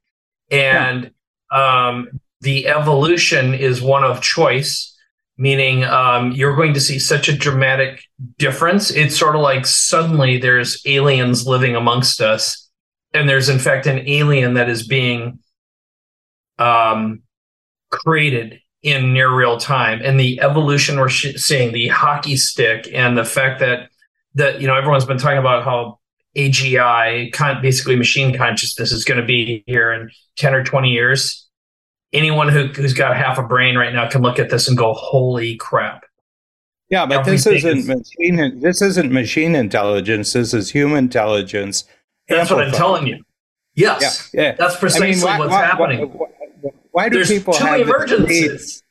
and yeah. um, the evolution is one of choice meaning um, you're going to see such a dramatic difference. It's sort of like suddenly there's aliens living amongst us and there's in fact an alien that is being um, created in near real time. And the evolution we're sh- seeing the hockey stick and the fact that that you know everyone's been talking about how agi con- basically machine consciousness is going to be here in 10 or 20 years anyone who, who's got half a brain right now can look at this and go holy crap yeah but Everything this isn't is- machine this isn't machine intelligence this is human intelligence that's what I'm telling you. Yes. Yeah. yeah. That's precisely I mean, why, what's why, happening. Why, why do There's people two have emergencies?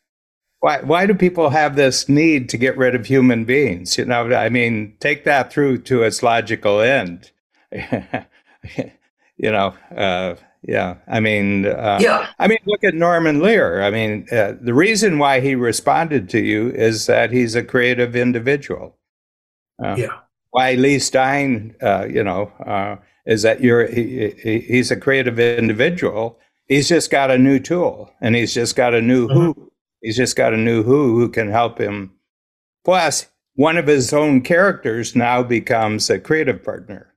Why, why do people have this need to get rid of human beings? You know, I mean, take that through to its logical end. you know, uh, yeah. I mean, uh, yeah. I mean, look at Norman Lear. I mean, uh, the reason why he responded to you is that he's a creative individual. Uh, yeah. Why Lee Stein, uh, you know, uh, is that you're he, he, he's a creative individual. He's just got a new tool, and he's just got a new mm-hmm. who. He's just got a new who who can help him. Plus, one of his own characters now becomes a creative partner.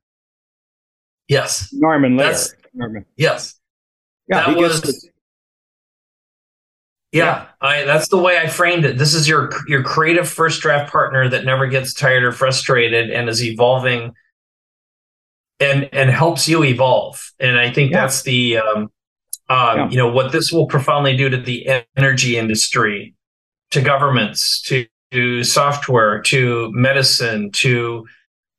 Yes, Norman Lear. Norman. Yes, yeah, that was. To, yeah, yeah, I that's the way I framed it. This is your your creative first draft partner that never gets tired or frustrated and is evolving and and helps you evolve. And I think yeah. that's the um, um, yeah. you know what this will profoundly do to the energy industry, to governments, to, to software, to medicine, to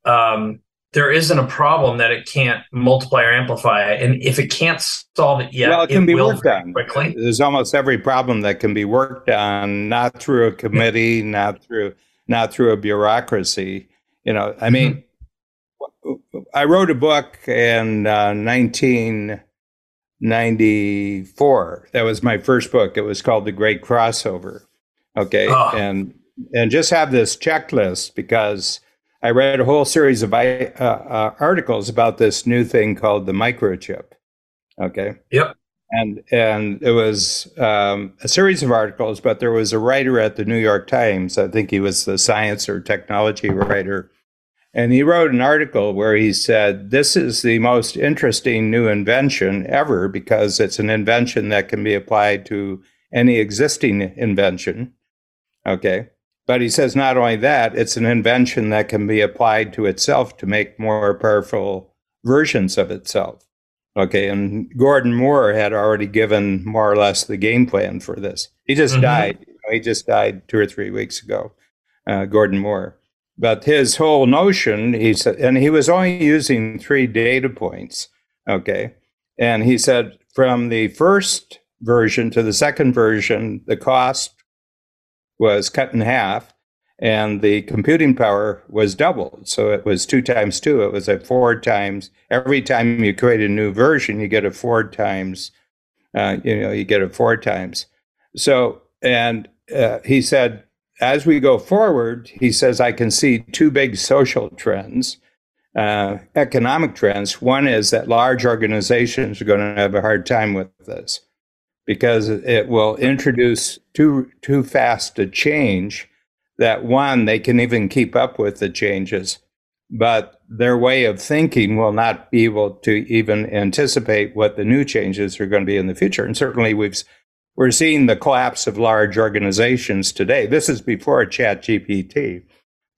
um, there isn't a problem that it can't multiply or amplify. And if it can't solve it yet, well, it can it be worked on quickly. There's almost every problem that can be worked on, not through a committee, not through not through a bureaucracy. You know, I mean, mm-hmm I wrote a book in uh, 1994. That was my first book. It was called The Great Crossover. Okay, oh. and and just have this checklist because I read a whole series of uh, uh, articles about this new thing called the microchip. Okay. Yep. And and it was um, a series of articles, but there was a writer at the New York Times. I think he was the science or technology writer, and he wrote an article where he said, This is the most interesting new invention ever because it's an invention that can be applied to any existing invention. Okay. But he says not only that, it's an invention that can be applied to itself to make more powerful versions of itself. Okay. And Gordon Moore had already given more or less the game plan for this. He just mm-hmm. died. He just died two or three weeks ago, uh, Gordon Moore. But his whole notion, he said, and he was only using three data points. Okay. And he said from the first version to the second version, the cost was cut in half and the computing power was doubled. So it was two times two. It was a four times. Every time you create a new version, you get a four times. Uh, you know, you get it four times. So, and uh, he said as we go forward, he says, I can see two big social trends, uh, economic trends. One is that large organizations are going to have a hard time with this because it will introduce too too fast a change that one they can even keep up with the changes but their way of thinking will not be able to even anticipate what the new changes are going to be in the future and certainly we've we're seeing the collapse of large organizations today. This is before Chat GPT,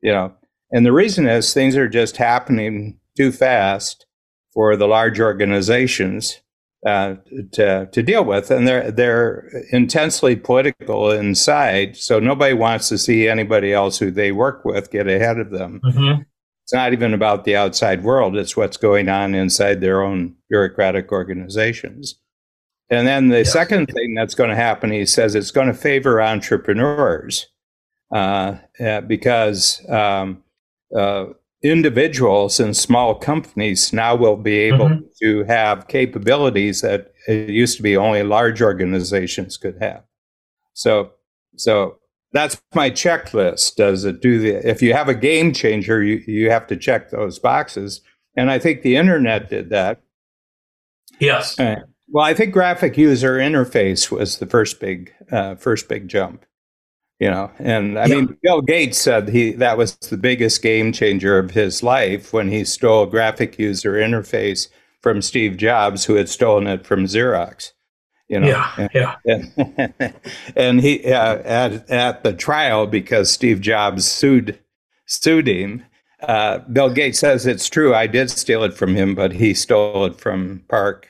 you know, and the reason is things are just happening too fast for the large organizations uh, to to deal with, and they're they're intensely political inside. So nobody wants to see anybody else who they work with get ahead of them. Mm-hmm. It's not even about the outside world; it's what's going on inside their own bureaucratic organizations. And then the second thing that's going to happen, he says, it's going to favor entrepreneurs uh, uh, because um, uh, individuals and small companies now will be able mm-hmm. to have capabilities that it used to be only large organizations could have. So, so that's my checklist. Does it do the? If you have a game changer, you you have to check those boxes, and I think the internet did that. Yes. Uh, well, I think graphic user interface was the first big uh, first big jump. You know, and I yeah. mean, Bill Gates said he that was the biggest game changer of his life when he stole graphic user interface from Steve Jobs, who had stolen it from Xerox. You know, yeah, yeah. And, and he uh, at at the trial because Steve Jobs sued sued him. Uh, Bill Gates says it's true. I did steal it from him, but he stole it from PARC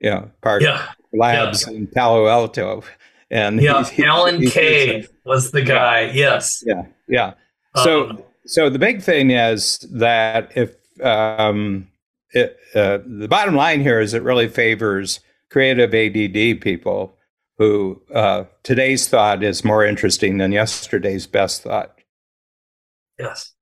you know, PARC yeah. Labs yeah. in Palo Alto. And yeah, he, Alan he, Kay was the guy. Yeah. Yes. Yeah. Yeah. So, um, so the big thing is that if um, it, uh, the bottom line here is it really favors creative ADD people who uh, today's thought is more interesting than yesterday's best thought. Yes,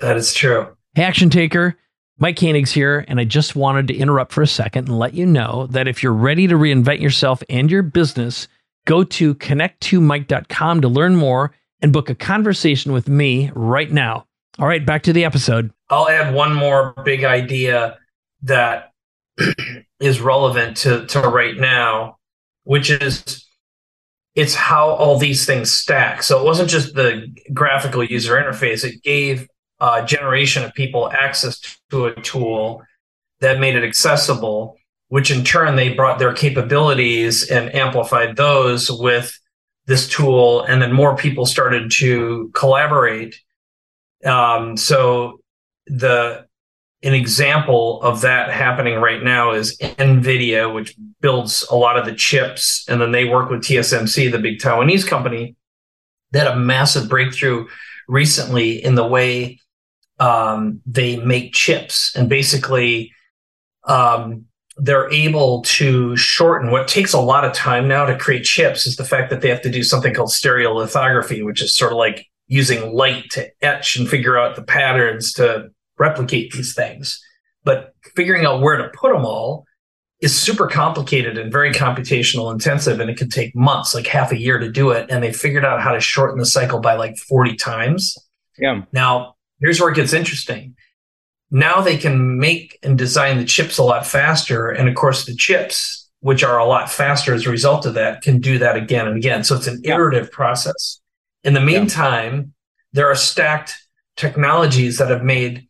that is true. Action taker. Mike Koenig's here, and I just wanted to interrupt for a second and let you know that if you're ready to reinvent yourself and your business, go to connect2mike.com to learn more and book a conversation with me right now. All right, back to the episode. I'll add one more big idea that is relevant to, to right now, which is it's how all these things stack. So it wasn't just the graphical user interface, it gave uh, generation of people access to a tool that made it accessible, which in turn they brought their capabilities and amplified those with this tool, and then more people started to collaborate. Um, so the an example of that happening right now is NVIDIA, which builds a lot of the chips, and then they work with TSMC, the big Taiwanese company, that a massive breakthrough recently in the way um, they make chips and basically um, they're able to shorten what takes a lot of time now to create chips is the fact that they have to do something called stereolithography, which is sort of like using light to etch and figure out the patterns to replicate these things. But figuring out where to put them all is super complicated and very computational intensive, and it could take months, like half a year to do it. And they figured out how to shorten the cycle by like 40 times. Yeah. Now, here's where it gets interesting. Now they can make and design the chips a lot faster. And of course, the chips, which are a lot faster as a result of that, can do that again and again. So it's an iterative yeah. process. In the meantime, yeah. there are stacked technologies that have made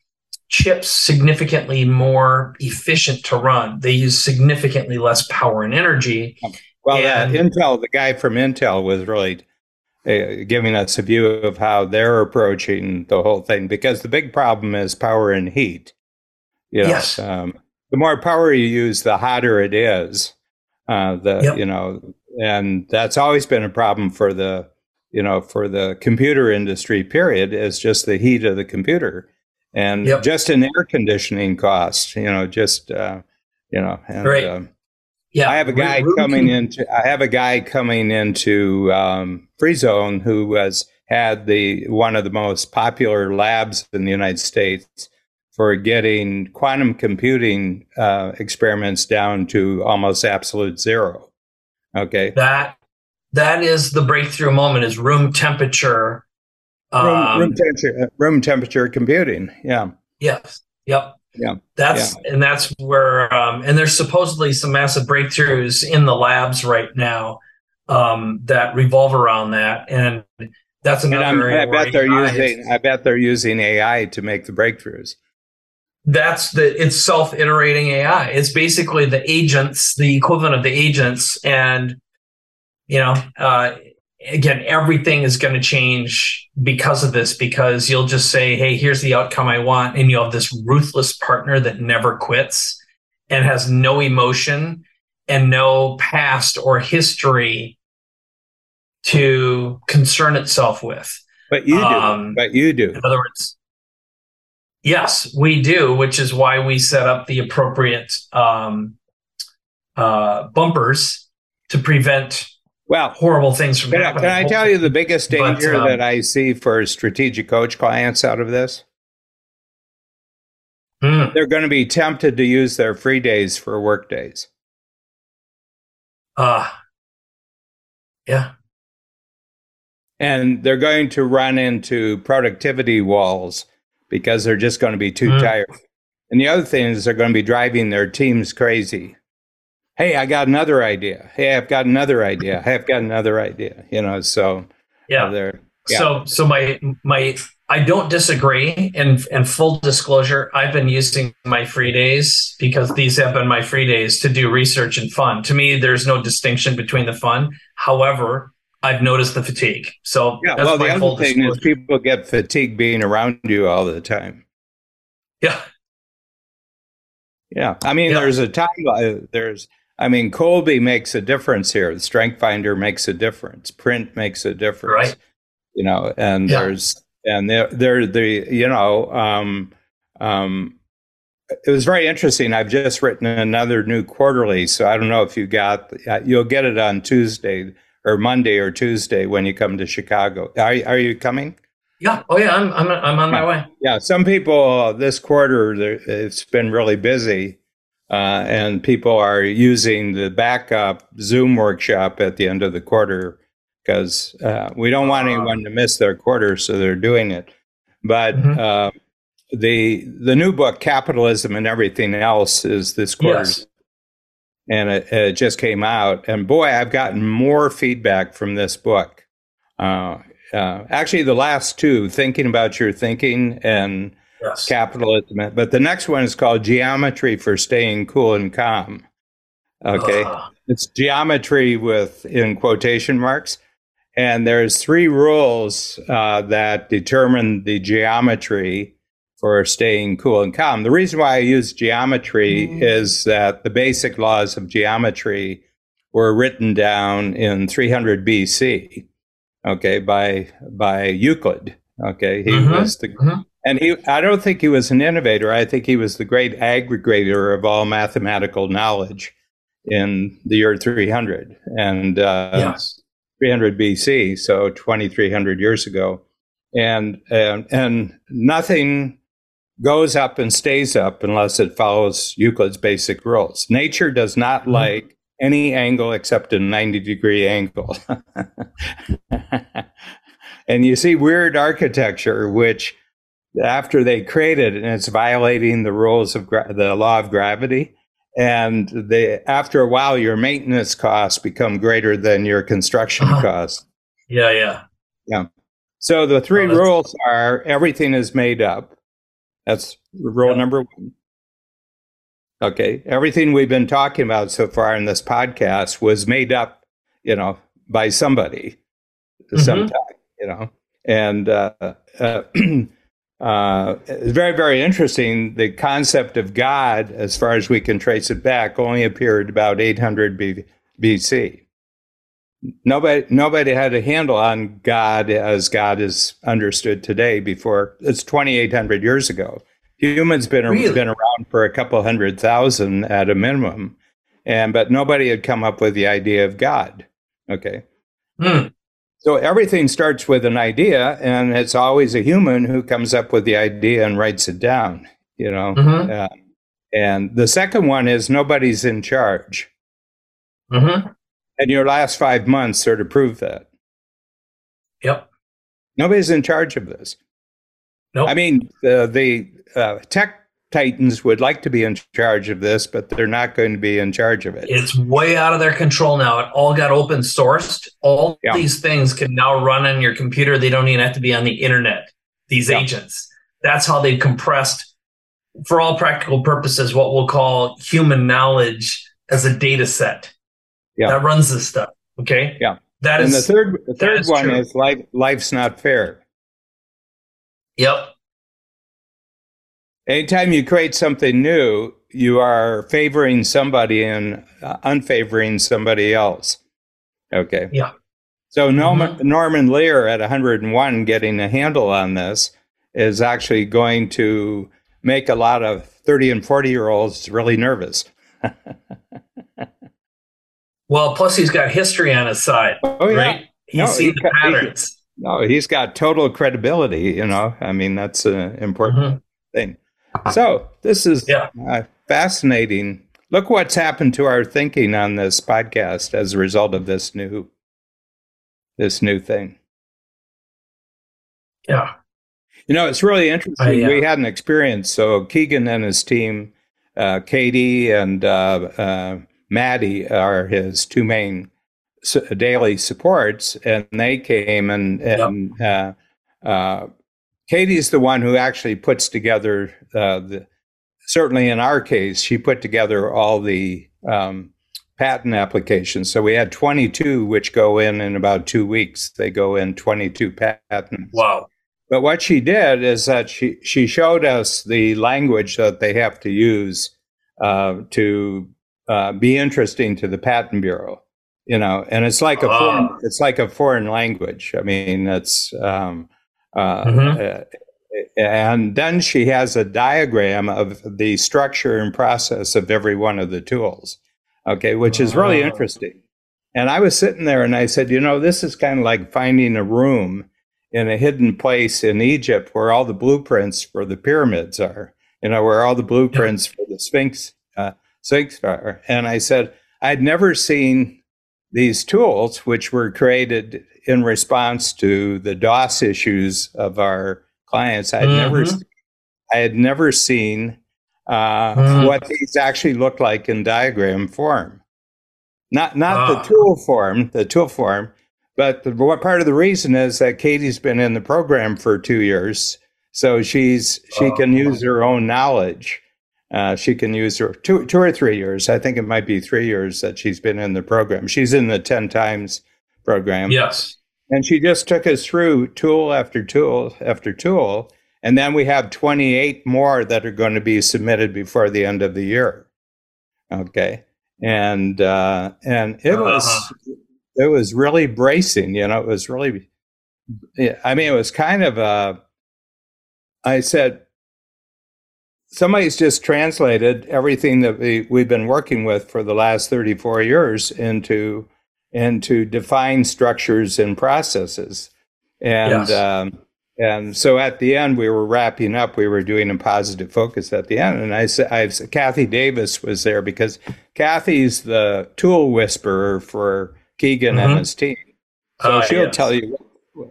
chips significantly more efficient to run. They use significantly less power and energy. Well, uh, and, Intel, the guy from Intel was really uh, giving us a view of how they're approaching the whole thing because the big problem is power and heat. You know, yes. Um, the more power you use, the hotter it is. Uh, the yep. you know, and that's always been a problem for the you know for the computer industry. Period is just the heat of the computer and yep. just an air conditioning cost. You know, just uh, you know, and, right. Uh, yeah, I have a guy coming into. I have a guy coming into um, Free Zone who has had the one of the most popular labs in the United States for getting quantum computing uh, experiments down to almost absolute zero. Okay, that that is the breakthrough moment. Is room temperature. Um, room, room temperature. Uh, room temperature computing. Yeah. Yes. Yep. Yeah. That's yeah. and that's where um, and there's supposedly some massive breakthroughs in the labs right now um, that revolve around that, and that's another. And I bet they're using. I bet they're using AI to make the breakthroughs. That's the it's self-iterating AI. It's basically the agents, the equivalent of the agents, and you know, uh, again, everything is going to change because of this, because you'll just say, Hey, here's the outcome I want. And you'll have this ruthless partner that never quits and has no emotion and no past or history to concern itself with. But you do. Um, but you do. In other words, yes, we do, which is why we set up the appropriate um, uh, bumpers to prevent well, horrible things from can happening. Can I tell you the biggest danger but, um, that I see for strategic coach clients out of this? Hmm. They're going to be tempted to use their free days for work days. Ah, uh, yeah. And they're going to run into productivity walls because they're just going to be too mm. tired. And the other thing is they're going to be driving their teams crazy hey, I got another idea. Hey, I've got another idea. Hey, I've got another idea. You know, so yeah. Uh, yeah. So so my my I don't disagree. And and full disclosure, I've been using my free days because these have been my free days to do research and fun. To me, there's no distinction between the fun. However, I've noticed the fatigue. So yeah, well, the other thing disclosure. is people get fatigue being around you all the time. Yeah. Yeah. I mean, yeah. there's a time, uh, there's, I mean, Kolbe makes a difference here. The Strength Finder makes a difference. Print makes a difference. Right. You know, and yeah. there's and they're, they're the you know um, um, it was very interesting. I've just written another new quarterly, so I don't know if you got uh, you'll get it on Tuesday or Monday or Tuesday when you come to Chicago. Are are you coming? Yeah. Oh yeah. I'm I'm I'm on my way. Yeah. Some people uh, this quarter it's been really busy uh, and people are using the backup Zoom workshop at the end of the quarter because uh, we don't want anyone to miss their quarter, so they're doing it. But mm-hmm. uh, the the new book, Capitalism and Everything Else, is this quarter, yes. and it, it, just came out. And boy, I've gotten more feedback from this book. Uh, uh, actually, the last two, thinking about your thinking and yes. capitalism. But the next one is called Geometry for Staying Cool and Calm. Okay. Uh. It's geometry with in quotation marks. And there's three rules uh, that determine the geometry for staying cool and calm. The reason why I use geometry mm. is that the basic laws of geometry were written down in 300 BC, okay, by by Euclid. Okay, he mm-hmm. was the mm-hmm. And he, I don't think he was an innovator. I think he was the great aggregator of all mathematical knowledge in the year 300 and uh, yes. 300 BC, so 2,300 years ago. And, and, and nothing goes up and stays up unless it follows Euclid's basic rules. Nature does not mm-hmm. like any angle except a 90 degree angle. and you see weird architecture, which after they create it and it's violating the rules of gra- the law of gravity and they after a while your maintenance costs become greater than your construction Uh-huh. costs Yeah, yeah. Yeah. So the three Oh, rules are everything is made up that's rule Yep. number one okay everything we've been talking about so far in this podcast was made up you know by somebody Mhm. sometime you know and uh, uh, uh, it's very very interesting the concept of god as far as we can trace it back only appeared about 800 B- bc nobody nobody had a handle on god as god is understood today before it's 2800 years ago humans been Really? been around for a couple hundred thousand at a minimum and but nobody had come up with the idea of god okay Hmm. So everything starts with an idea, and it's always a human who comes up with the idea and writes it down. You know, Mhm. Uh, and the second one is nobody's in charge, Mm-hmm. and your last five months sort of prove that Yep. nobody's in charge of this. Nope. I mean, the the uh, tech titans would like to be in charge of this, but they're not going to be in charge of it. It's way out of their control now. It all got open sourced. All Yeah. these things can now run on your computer. They don't even have to be on the internet. These Yeah. agents. That's how they've compressed, for all practical purposes, what we'll call human knowledge as a data set. Yeah. That runs this stuff. Okay. Yeah. That and is. the third the third one true. is life life's not fair. yep. Anytime you create something new, you are favoring somebody and uh, unfavoring somebody else. Okay. Yeah. So Norman, Norman Lear at 101 getting a handle on this is actually going to make a lot of 30 and 40 year olds really nervous. Well, plus he's got history on his side, Oh, yeah. right? He's No, seen he the he- patterns. No, he's got total credibility, you know. I mean, that's an important Mhm. thing. So this is Yeah. uh, fascinating. Look what's happened to our thinking on this podcast as a result of this new this new thing. Yeah. You know, it's really interesting. I, uh, we had an experience. So Keegan and his team, uh, Katie and uh, uh, Maddie are his two main daily supports, and they came and and uh, uh, Katie's the one who actually puts together uh, the. Certainly, in our case, she put together all the um, patent applications. So we had 22, which go in in about two weeks. They go in 22 patents. Wow. But what she did is that she she showed us the language that they have to use uh, to uh, be interesting to the patent bureau. You know, and it's like a Ah. foreign, it's like a foreign language. I mean, it's um, uh, Mhm. uh, and then she has a diagram of the structure and process of every one of the tools. Okay, which is really Ah. interesting. And I was sitting there and I said, you know, this is kind of like finding a room in a hidden place in Egypt where all the blueprints for the pyramids are, you know, where all the blueprints for the Sphinx, uh, Sphinx are. And I said, I'd never seen these tools, which were created in response to the DOS issues of our clients. I'd never, Mhm. I had never seen uh, Mhm. what these actually looked like in diagram form. Not not Ah. the tool form, the tool form, but the, what part of the reason is that Katie's been in the program for two years, so she's she Oh. can use her own knowledge. Uh, she can use her two two or three years. I think it might be three years that she's been in the program. She's in the ten times program. Yes. And she just took us through tool after tool after tool. And then we have 28 more that are going to be submitted before the end of the year. Okay. And, uh, and it was, Uh-huh. it was really bracing, you know, it was really, I mean, it was kind of, uh, I said, somebody's just translated everything that we, we've been working with for the last 34 years into, into define structures and processes. And, Yes. um, and so at the end, we were wrapping up. We were doing a positive focus at the end, and I said, "I Kathy Davis was there because Kathy's the tool whisperer for Keegan Mhm. and his team. So Ah, she'll yes. tell you,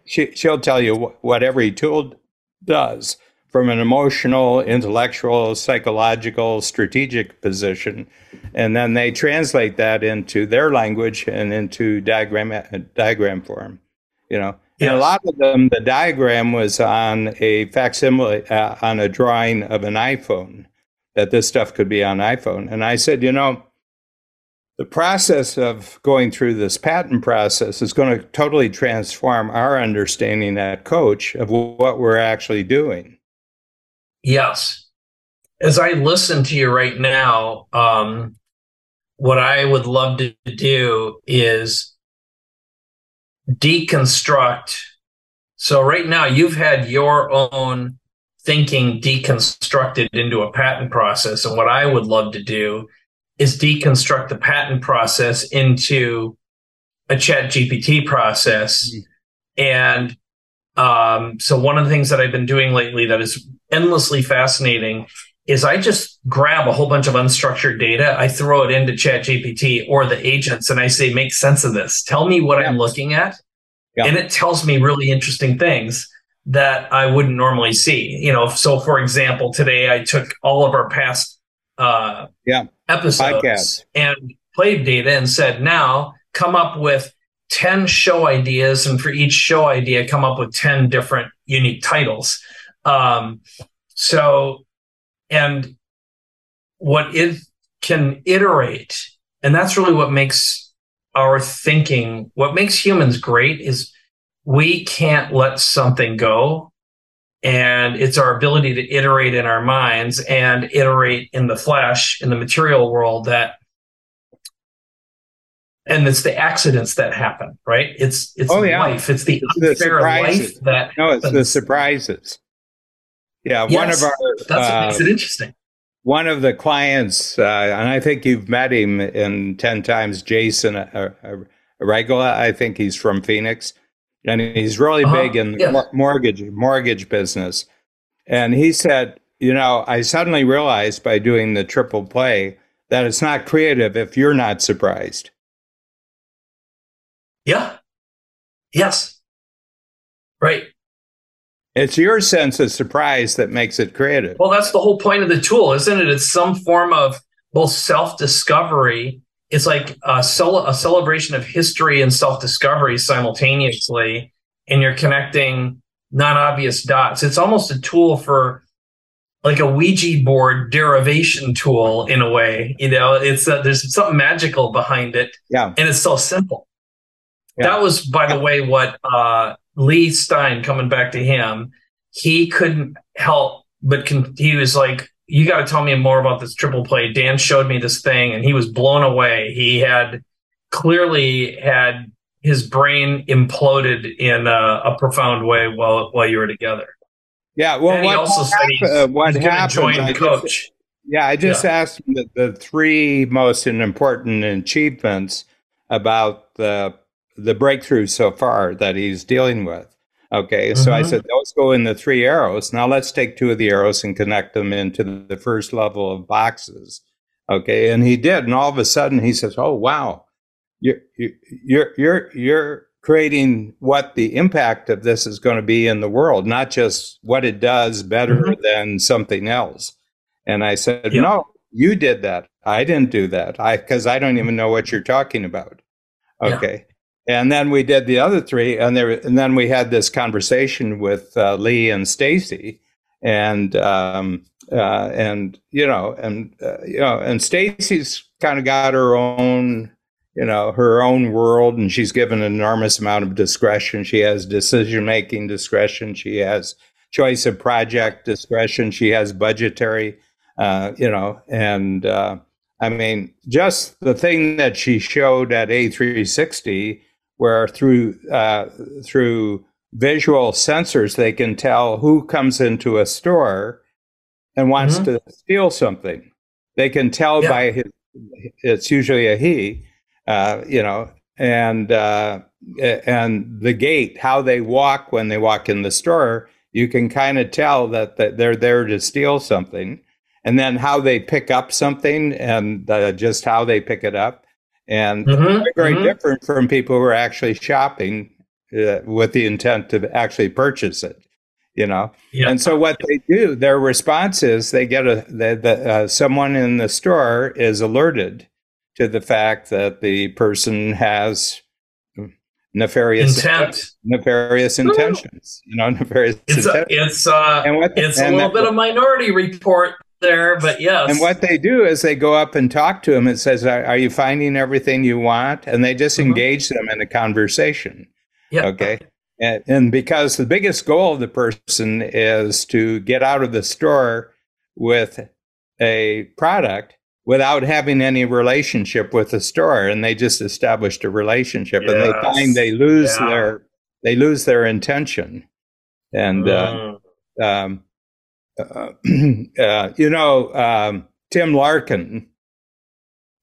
she she'll tell you what, what every tool does. from an emotional, intellectual, psychological, strategic position, and then they translate that into their language and into diagram diagram form. You know, yes. and a lot of them, the diagram was on a facsimile uh, on a drawing of an iPhone. That this stuff could be on iPhone, and I said, you know, the process of going through this patent process is going to totally transform our understanding at Coach of what we're actually doing. Yes. As I listen to you right now, um, what I would love to do is deconstruct. So, right now, you've had your own thinking deconstructed into a patent process. And what I would love to do is deconstruct the patent process into a chat GPT process. Mm-hmm. And um, so one of the things that I've been doing lately that is endlessly fascinating is I just grab a whole bunch of unstructured data, I throw it into Chat GPT or the agents, and I say, make sense of this. Tell me what yeah. I'm looking at. Yeah. And it tells me really interesting things that I wouldn't normally see. You know, so for example, today I took all of our past uh, yeah. episodes Podcast. and played data and said, now come up with 10 show ideas. And for each show idea, come up with 10 different unique titles. Um, so, and what it can iterate, and that's really what makes our thinking, what makes humans great is we can't let something go. And it's our ability to iterate in our minds and iterate in the flesh in the material world that and it's the accidents that happen right? It's it's oh, yeah. life. It's the it's the life that no it's happens. the surprises yeah yes, one of our that's uh, what makes it interesting one of the clients uh, and i think you've met him in 10 times jason uh, uh, regula i think he's from phoenix and he's really uh-huh. big in yeah. mortgage mortgage business. And he said, you know, I suddenly realized by doing the triple play that it's not creative if you're not surprised. Yeah. Yes. Right. It's your sense of surprise that makes it creative. Well, that's the whole point of the tool, isn't it? It's some form of both self discovery it's like a, cel- a celebration of history and self discovery simultaneously, and you're connecting non obvious dots. It's almost a tool for like a Ouija board derivation tool in a way. You know, it's uh, there's something magical behind it. Yeah, and it's so simple. Yeah. That was, by the way, what uh, Lee Stein coming back to him. He couldn't help but con- he was like, you got to tell me more about this triple play. Dan showed me this thing and he was blown away. He had clearly had his brain imploded in a, a profound way while while you were together. Yeah, well, and he also said he's, uh, what happened, join I coach. Just, yeah, I just yeah. asked him the, the three most important achievements about the the breakthrough so far that he's dealing with. Okay, mm-hmm. so I mm-hmm. said those go in the three arrows. Now let's take two of the arrows and connect them into the first level of boxes. Okay, and he did, and all of a sudden he says, "Oh wow, you're you're you're you're creating what the impact of this is going to be in the world, not just what it does better mm-hmm. than something else." And I said, yep. "No, you did that. I didn't do that. I because I don't even know what you're talking about." Okay. And then we did the other three, and there, and then we had this conversation with uh, Lee and Stacy, and um, uh, and you know, and uh, you know, and Stacy's kind of got her own, you know, her own world, and she's given an enormous amount of discretion. She has decision making discretion. She has choice of project discretion. She has budgetary, uh, you know, and uh, I mean, just the thing that she showed at A360 where through uh, through visual sensors they can tell who comes into a store and wants mm-hmm. to steal something. They can tell yeah. by his. It's usually a he, uh, you know, and uh, and the gait, how they walk when they walk in the store. You can kind of tell that, that they're there to steal something, and then how they pick up something and uh, just how they pick it up and mm-hmm, very, mm-hmm. different from people who are actually shopping uh, with the intent to actually purchase it. you know. Yeah. And so what they do, their response is they get a the, the, uh, someone in the store is alerted to the fact that the person has nefarious intent, nefarious intentions. You know, nefarious. It's a, it's uh, and what, it's and a little that, bit of minority report there, but yes. And what they do is they go up and talk to them. It says, "Are, are you finding everything you want?" And they just mm-hmm. engage them in a conversation. Yeah. Okay. And, and because the biggest goal of the person is to get out of the store with a product without having any relationship with the store and they just established a relationship yes. and they find they lose yeah. their they lose their intention and uh, mm. uh, um, uh, uh, you know um, tim larkin.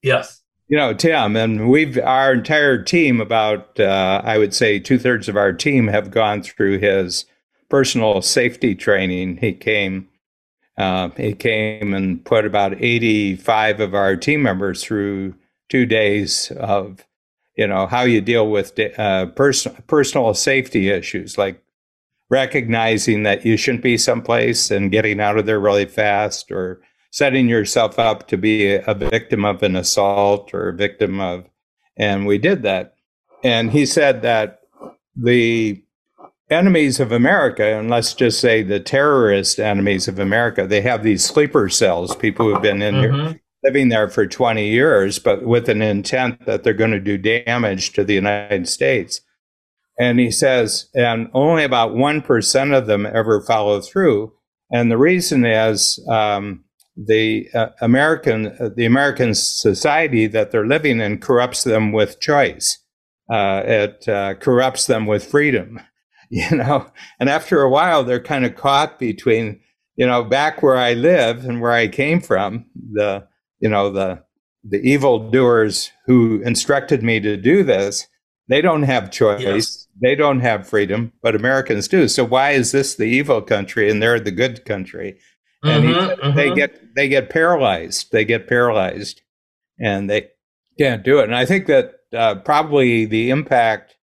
Yes. You know tim and we've our entire team about uh, i would say two-thirds of our team have gone through his personal safety training. He came uh, he came and put about 85 of our team members through two days of, you know, how you deal with uh, pers- personal safety issues, like recognizing that you shouldn't be someplace and getting out of there really fast, or setting yourself up to be a victim of an assault or a victim of. And we did that. And he said that the enemies of America, and let's just say the terrorist enemies of America, they have these sleeper cells, people who've been in mm-hmm. here living there for 20 years, but with an intent that they're going to do damage to the United States. And he says, and only about 1% of them ever follow through. And the reason is um, the uh, American, uh, the American society that they're living in corrupts them with choice. Uh, it uh, corrupts them with freedom. you know and after a while they're kind of caught between you know back where i live and where i came from the you know the the evil doers who instructed me to do this they don't have choice yes. They don't have freedom but americans do so why is this the evil country and they're the good country and mm-hmm, he, mm-hmm. they get they get paralyzed they get paralyzed and they can't do it and i think that uh, probably the impact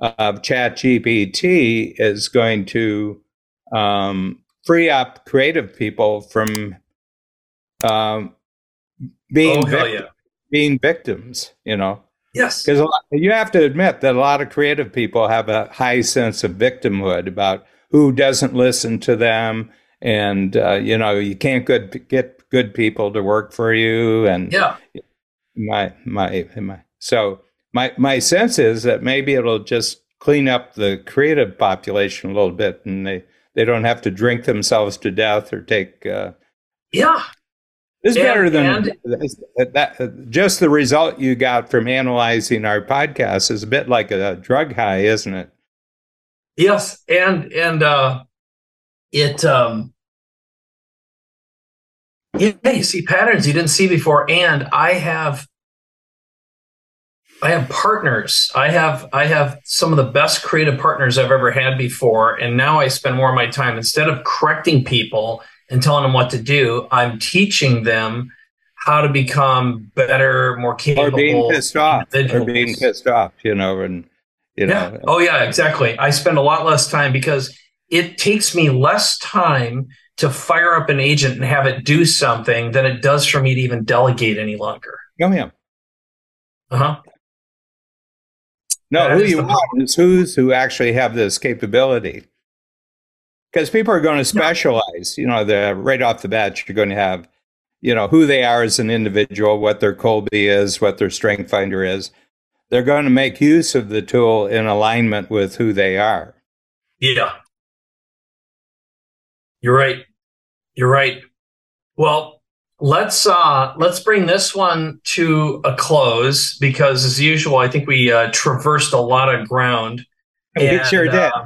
of ChatGPT is going to um, free up creative people from um, being oh, yeah. being victims. You know. Yes. Because you have to admit that a lot of creative people have a high sense of victimhood about who doesn't listen to them, and uh, you know you can't good, get good people to work for you, and yeah, my my my so my my sense is that maybe it'll just clean up the creative population a little bit, and they they don't have to drink themselves to death or take. Uh, yeah, this is and, better than and, that. Just the result you got from analyzing our podcast is a bit like a drug high, isn't it? Yes, and and uh, it um, yeah, you see patterns you didn't see before, and I have I have partners. I have I have some of the best creative partners I've ever had before, and now I spend more of my time instead of correcting people and telling them what to do. I'm teaching them how to become better, more capable. Or being pissed off. Or being pissed off, you know, and you know. Yeah. Oh yeah, exactly. I spend a lot less time because it takes me less time to fire up an agent and have it do something than it does for me to even delegate any longer. Oh yeah. Uh huh. No, that who you want is who's who actually have this capability. Because people are going to specialize, you know, the right off the bat, you're going to have, you know, who they are as an individual, what their Kolbe is, what their strength finder is. They're going to make use of the tool in alignment with who they are. Yeah. You're right. You're right. Well, let's uh let's bring this one to a close because as usual i think we uh traversed a lot of ground we and, sure did uh,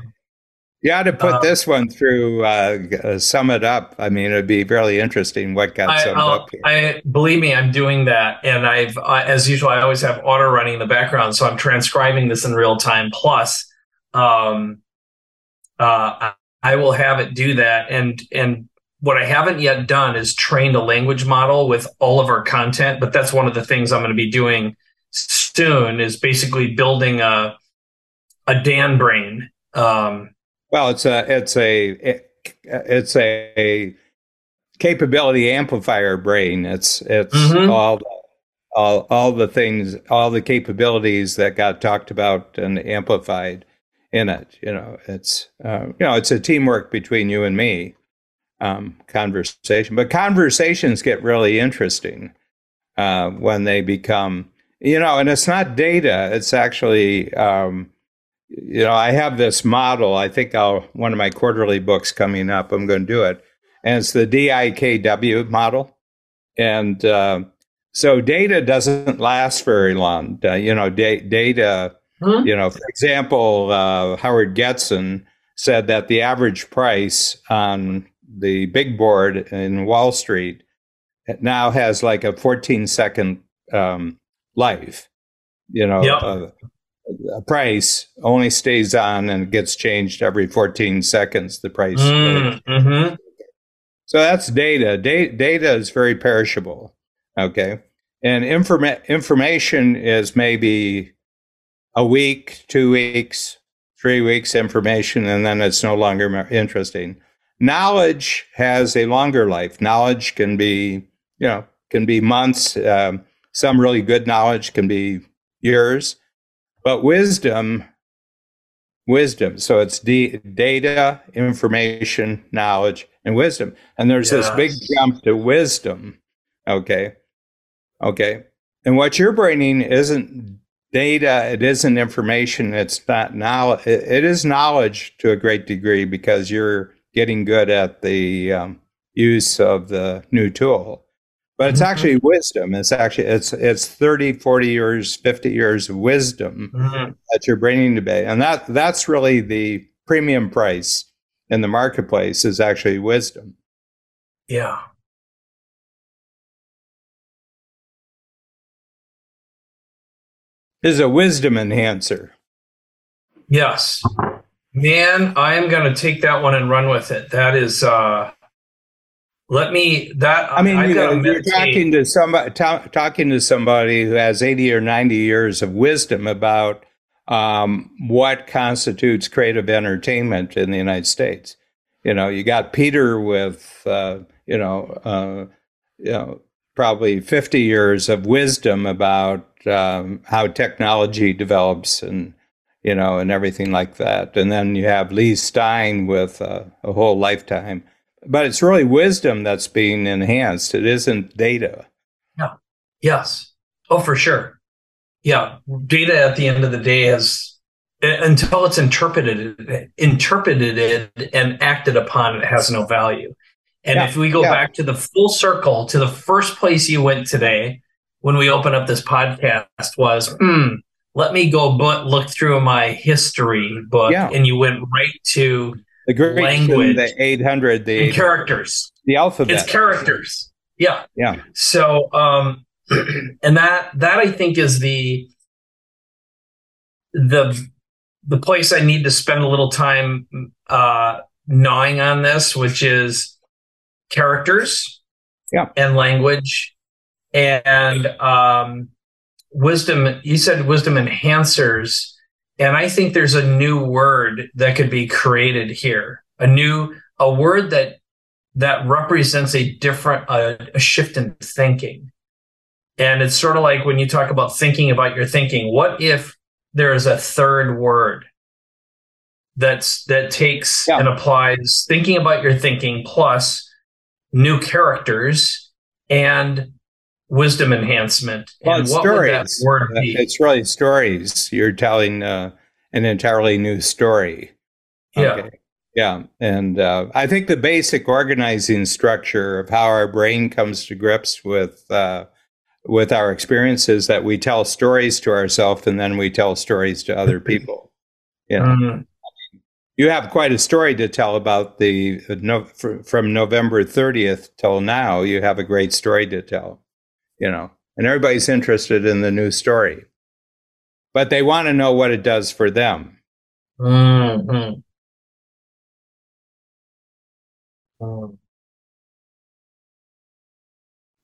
you ought to put uh, this one through uh, uh, sum it up i mean it'd be really interesting what got I, summed I'll, up here i believe me i'm doing that and i've uh, as usual i always have Otter running in the background so i'm transcribing this in real time plus um uh I will have it do that and and what I haven't yet done is trained a language model with all of our content, but that's one of the things I'm going to be doing soon is basically building a a Dan brain. Um, Well, it's a it's a it's a capability amplifier brain. It's it's mm-hmm. all all all the things, all the capabilities that got talked about and amplified in it. You know, it's uh, you know, it's a teamwork between you and me um, conversation. But conversations get really interesting uh, when they become, you know, and it's not data. It's actually, um, you know, I have this model. I think I'll one of my quarterly books coming up. I'm going to do it, and it's the DIKW model, and uh, so data doesn't last very long. Uh, you know, da- data Hmm? You know, for example, uh, Howard Getson said that the average price on the big board in Wall Street now has like a 14 second um, life. You know, yep. A price only stays on and gets changed every 14 seconds. The price. Mm, mm-hmm. So that's data. Da- data is very perishable. Okay. And informa- information is maybe a week, two weeks, three weeks information, and then it's no longer interesting. Knowledge has a longer life. Knowledge can be, you know, can be months. Um, some really good knowledge can be years, but wisdom, wisdom. So it's d- data, information, knowledge, and wisdom. And there's yes. this big jump to wisdom. Okay. Okay. And what you're bringing isn't data, it isn't information, it's not knowledge. It is knowledge to a great degree because you're getting good at the um, use of the new tool. But it's mm-hmm. actually wisdom. It's actually it's it's 30, 40 years, 50 years of wisdom mm-hmm. that you're bringing to bear. And that that's really the premium price in the marketplace is actually wisdom. Yeah. is a wisdom enhancer. Yes. Man, I am going to take that one and run with it. That is, uh, let me, that, I mean, you are talking to somebody, ta- talking to somebody who has 80 or 90 years of wisdom about um, what constitutes creative entertainment in the United States. You know, you got Peter with, uh, you know, uh, you know, probably 50 years of wisdom about um, how technology develops and you know and everything like that. And then you have lee stein with uh, a whole lifetime but it's really wisdom that's being enhanced. It isn't data. Yeah. Yes. Oh for sure. Yeah. Data at the end of the day has until it's interpreted interpreted and acted upon it has no value. And yeah, if we go yeah. back to the full circle to the first place you went today when we opened up this podcast was, hmm, let me go but look through my history book, yeah. and you went right to the Greek, language, the eight hundred, the characters, the alphabet. It's characters. Yeah, yeah. So, um, and that that I think is the the the place I need to spend a little time uh, gnawing on this, which is characters, yeah, and language and um, wisdom. You said wisdom enhancers, and I think there's a new word that could be created here. A new a word that that represents a different a shift in thinking. And it's sort of like when you talk about thinking about your thinking. What if there is a third word that's that takes yeah. and applies thinking about your thinking plus new characters and wisdom enhancement. Well, and what stories. would that word be? It's really stories. You're telling uh, an entirely new story. Yeah. Yeah. And uh, I think the basic organizing structure of how our brain comes to grips with uh, with our experiences that we tell stories to ourselves and then we tell stories to other people. You know, mm-hmm. you have quite a story to tell about the uh, no, from November 30th till now. You have a great story to tell you know, and everybody's interested in the new story, but they want to know what it does for them. Mm-hmm.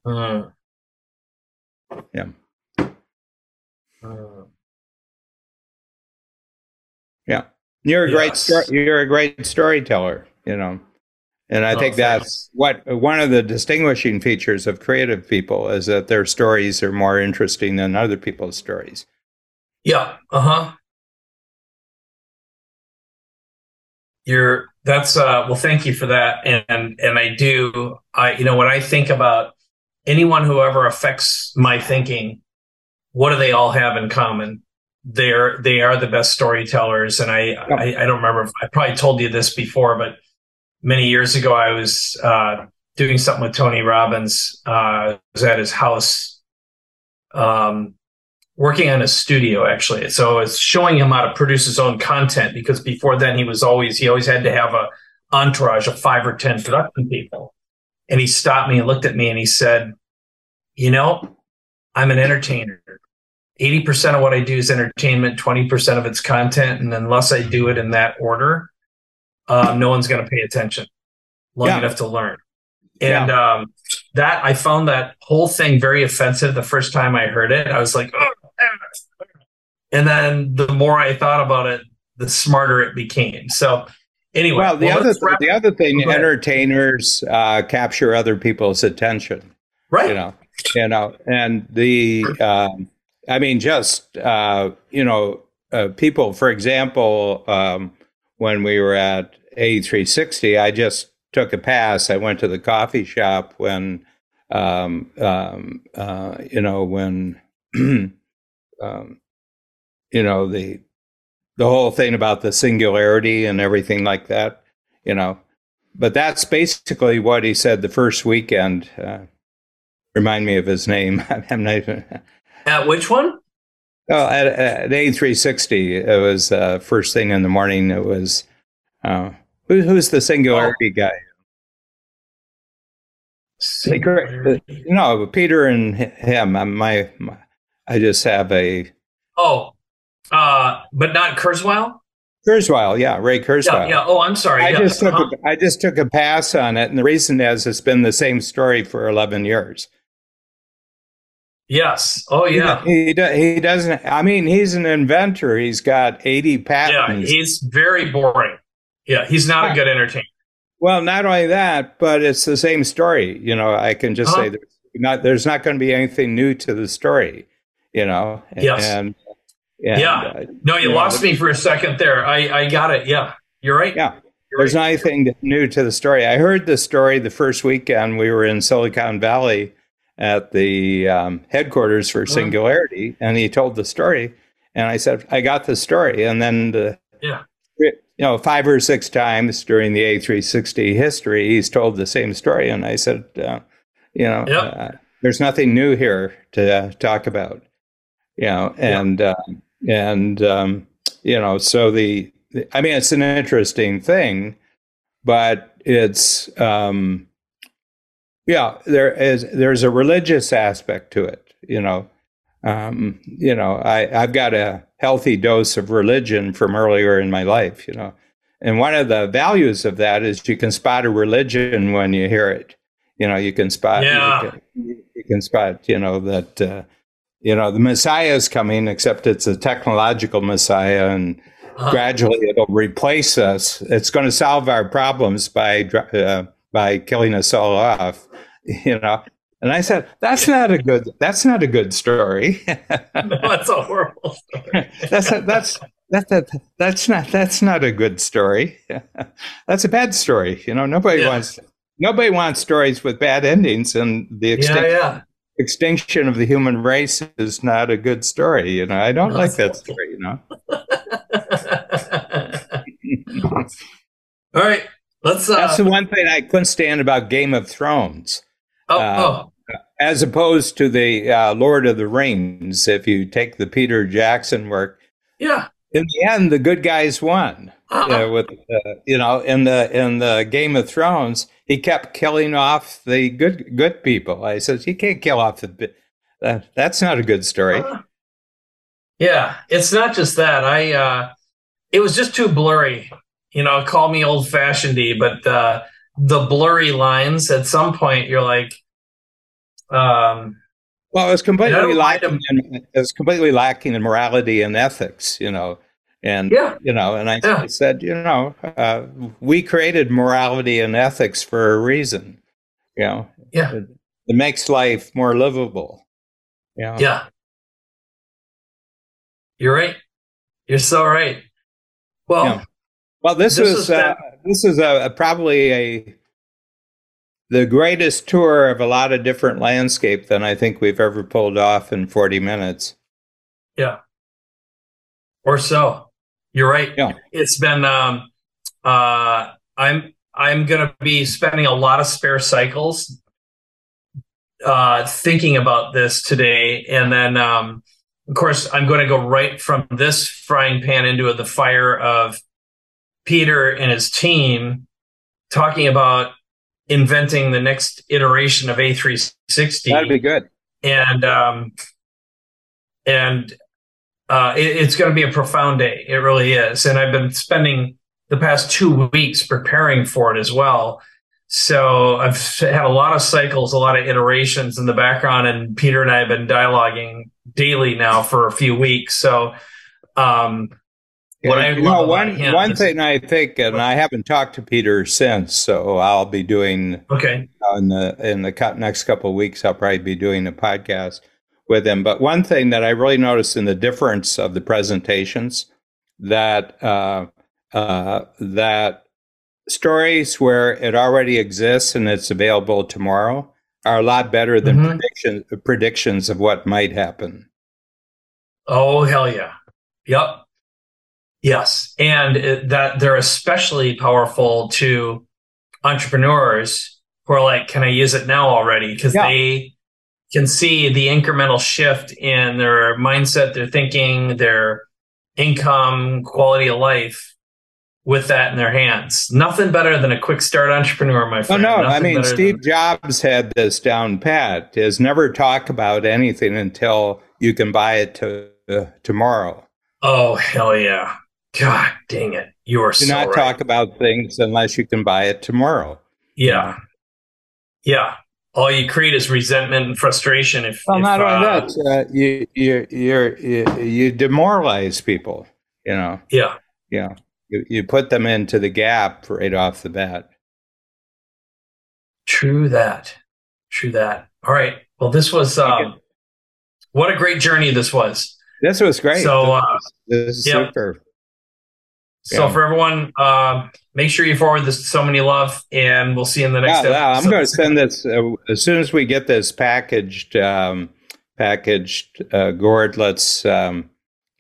Mm. Yeah. Mm. Yeah. You're a great Yes. sto- you're a great storyteller, you know. And I Oh, think that's what one of the distinguishing features of creative people is that their stories are more interesting than other people's stories. Yeah. Uh huh. You're that's uh well thank you for that and and I do I you know when I think about anyone who ever affects my thinking what do they all have in common they're they are the best storytellers and I I, I don't remember if I probably told you this before but many years ago I was uh doing something with Tony Robbins uh I was at his house um working on a studio actually. So it's showing him how to produce his own content because before then he was always he always had to have a entourage of five or ten production people. And he stopped me and looked at me and he said, "You know, I'm an entertainer. 80% of what I do is entertainment, 20% of it's content, and unless I do it in that order, uh, no one's going to pay attention long Yeah. enough to learn." And um, that I found that whole thing very offensive the first time I heard it. I was like, "Oh, and then the more I thought about it, the smarter it became. So anyway, Well, the other let's the other thing, entertainers uh, capture other people's attention. right? you know you know and the um i mean just uh you know uh, people for example um when we were at a360 i just took a pass i went to the coffee shop when um um uh you know when um you know the the whole thing about the singularity and everything like that you know but that's basically what he said the first weekend uh, remind me of his name. I'm not even. At which one? Oh, at, at A360, it was uh, first thing in the morning. It was uh, who, who's the singularity guy? Singularity. No, Peter and him. I'm my, my I just have a Oh, uh, but not Kurzweil. Kurzweil. Yeah, Ray Yeah, Kurzweil. yeah. Oh, I'm sorry. I yeah. just took Uh-huh. a, I just took a pass on it, and the reason is it's been the same story for 11 years. Yes. Oh, yeah. He, he, do- he doesn't. I mean, he's an inventor. He's got 80 patents. Yeah. He's very boring. Yeah. He's not Yeah. a good entertainer. Well, not only that, but it's the same story. You know, I can just Uh-huh. say there's not there's not going to be anything new to the story. You know, Yes. and, and, Yeah. uh, No, you Yeah, lost the- me for a second there. I, I got it. Yeah. You're right. yeah. You're There's right. not anything new to the story. I heard the story the first weekend we were in Silicon Valley at the um, headquarters for Uh-huh. Singularity, and he told the story, and I said, "I got the story," and then the Yeah. You know, five or six times during the A360 history, he's told the same story. And I said, uh, you know, Yep. uh, there's nothing new here to uh, talk about, you know, and, uh, and, um, you know, so the, I mean, it's an interesting thing, but it's, um, yeah, there is, there's a religious aspect to it, you know, um, you know, I, I've got a healthy dose of religion from earlier in my life, you know. And one of the values of that is you can spot a religion when you hear it. You know, you can spot, Yeah. you, can, you can spot, you know, that, uh, you know, the Messiah is coming, except it's a technological Messiah, and Uh-huh. gradually it'll replace us. It's going to solve our problems by uh, by killing us all off, you know. And I said, that's not a good. That's not a good story. That's a horrible story. that's a, that's that, that that's not that's not a good story. that's a bad story. You know, nobody Yeah. wants nobody wants stories with bad endings, and the Yeah, extinction yeah. extinction of the human race is not a good story. You know, I don't No, like that story. You know. All right. Let's. Uh, That's the one thing I couldn't stand about Game of Thrones, oh, uh, oh, as opposed to the uh, Lord of the Rings. If you take the Peter Jackson work, yeah. in the end, the good guys won. Uh-uh. uh, with uh, you know in the in the Game of Thrones, he kept killing off the good good people. I said you can't kill off the. Uh, that's not a good story. Uh, yeah, it's not just that. I uh it was just too blurry. You know, call me old fashioned but uh the blurry lines at some point you're like um Well, it was completely lacking. In, it was completely lacking in morality and ethics. You know, And Yeah. you know, and I, Yeah. Said, you know, uh, we created morality and ethics for a reason. You know, Yeah. it, it makes life more livable. You know? Yeah. You're right. You're so right. Well, Yeah. Well, this, This is is uh, this is a, a- probably a the greatest tour of a lot of different landscape than I think we've ever pulled off in 40 minutes. Yeah. Or so. You're right. Yeah. It's been um uh I'm I'm gonna be spending a lot of spare cycles uh thinking about this today and then um of course I'm gonna go right from this frying pan into the fire of Peter and his team talking about inventing the next iteration of A360 That'd be good. and um, and uh, it, it's going to be a profound day. It really is, and I've been spending the past two weeks preparing for it as well. So I've had a lot of cycles, a lot of iterations in the background, and Peter and I have been dialoguing daily now for a few weeks. So um, what I one one thing I think, and I haven't talked to Peter since, so I'll be doing okay, in the in the next couple of weeks. I'll probably be doing a podcast with him. But one thing that I really noticed in the difference of the presentations that uh, uh, that stories where it already exists and it's available tomorrow are a lot better than Mhm. prediction, predictions of what might happen. Oh hell yeah. Yep. Yes. And it, that they're especially powerful to entrepreneurs who are like, can I use it now already? Because Yeah. they can see the incremental shift in their mindset, their thinking, their income, quality of life with that in their hands. Nothing better than a quick start entrepreneur, my friend. Oh friend. no! I mean, Steve than- Jobs had this down pat. Is never talk about anything until you can buy it to, uh, tomorrow. oh hell yeah. God dang it. You are Do so not right. talk about things unless you can buy it tomorrow. Yeah. Yeah. All you create is resentment and frustration. If, Well, if, not only uh, that, uh, you you you're, you you demoralize people. You know, Yeah. yeah. You you put them into the gap right off the bat. True that. True that. All right. Well, this was, um, what a great journey this was. This was great. So, uh, this is yep. super. So Yeah. for everyone, um, make sure you forward this to someone you love, and we'll see you in the next Yeah, yeah, I'm going to send this uh, as soon as we get this packaged. Um, packaged, uh, Gord. Let's um,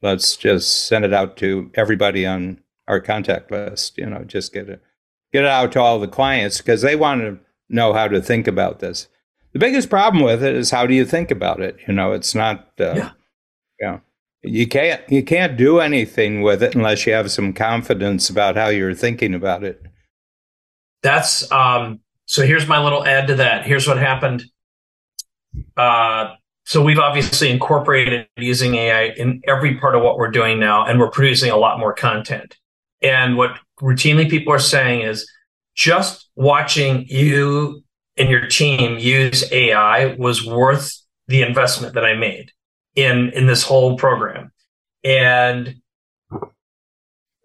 let's just send it out to everybody on our contact list. You know, just get it get it out to all the clients because they want to know how to think about this. The biggest problem with it is how do you think about it? You know, it's not. Uh, Yeah. yeah. You can't you can't do anything with it unless you have some confidence about how you're thinking about it. That's um so here's my little add to that. Here's what happened. Uh so we've obviously incorporated using AI in every part of what we're doing now, and we're producing a lot more content. And what routinely people are saying is just watching you and your team use AI was worth the investment that I made in in this whole program. And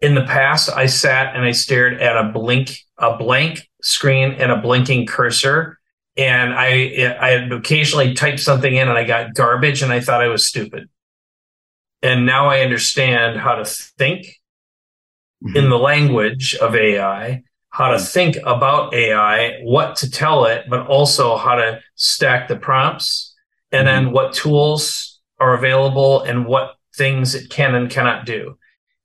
in the past, I sat and I stared at a blink, a blank screen and a blinking cursor. And I, I had occasionally typed something in and I got garbage and I thought I was stupid. And now I understand how to think in mm-hmm. the language of AI, how to think about AI, what to tell it, but also how to stack the prompts and then mm-hmm. what tools are available and what things it can and cannot do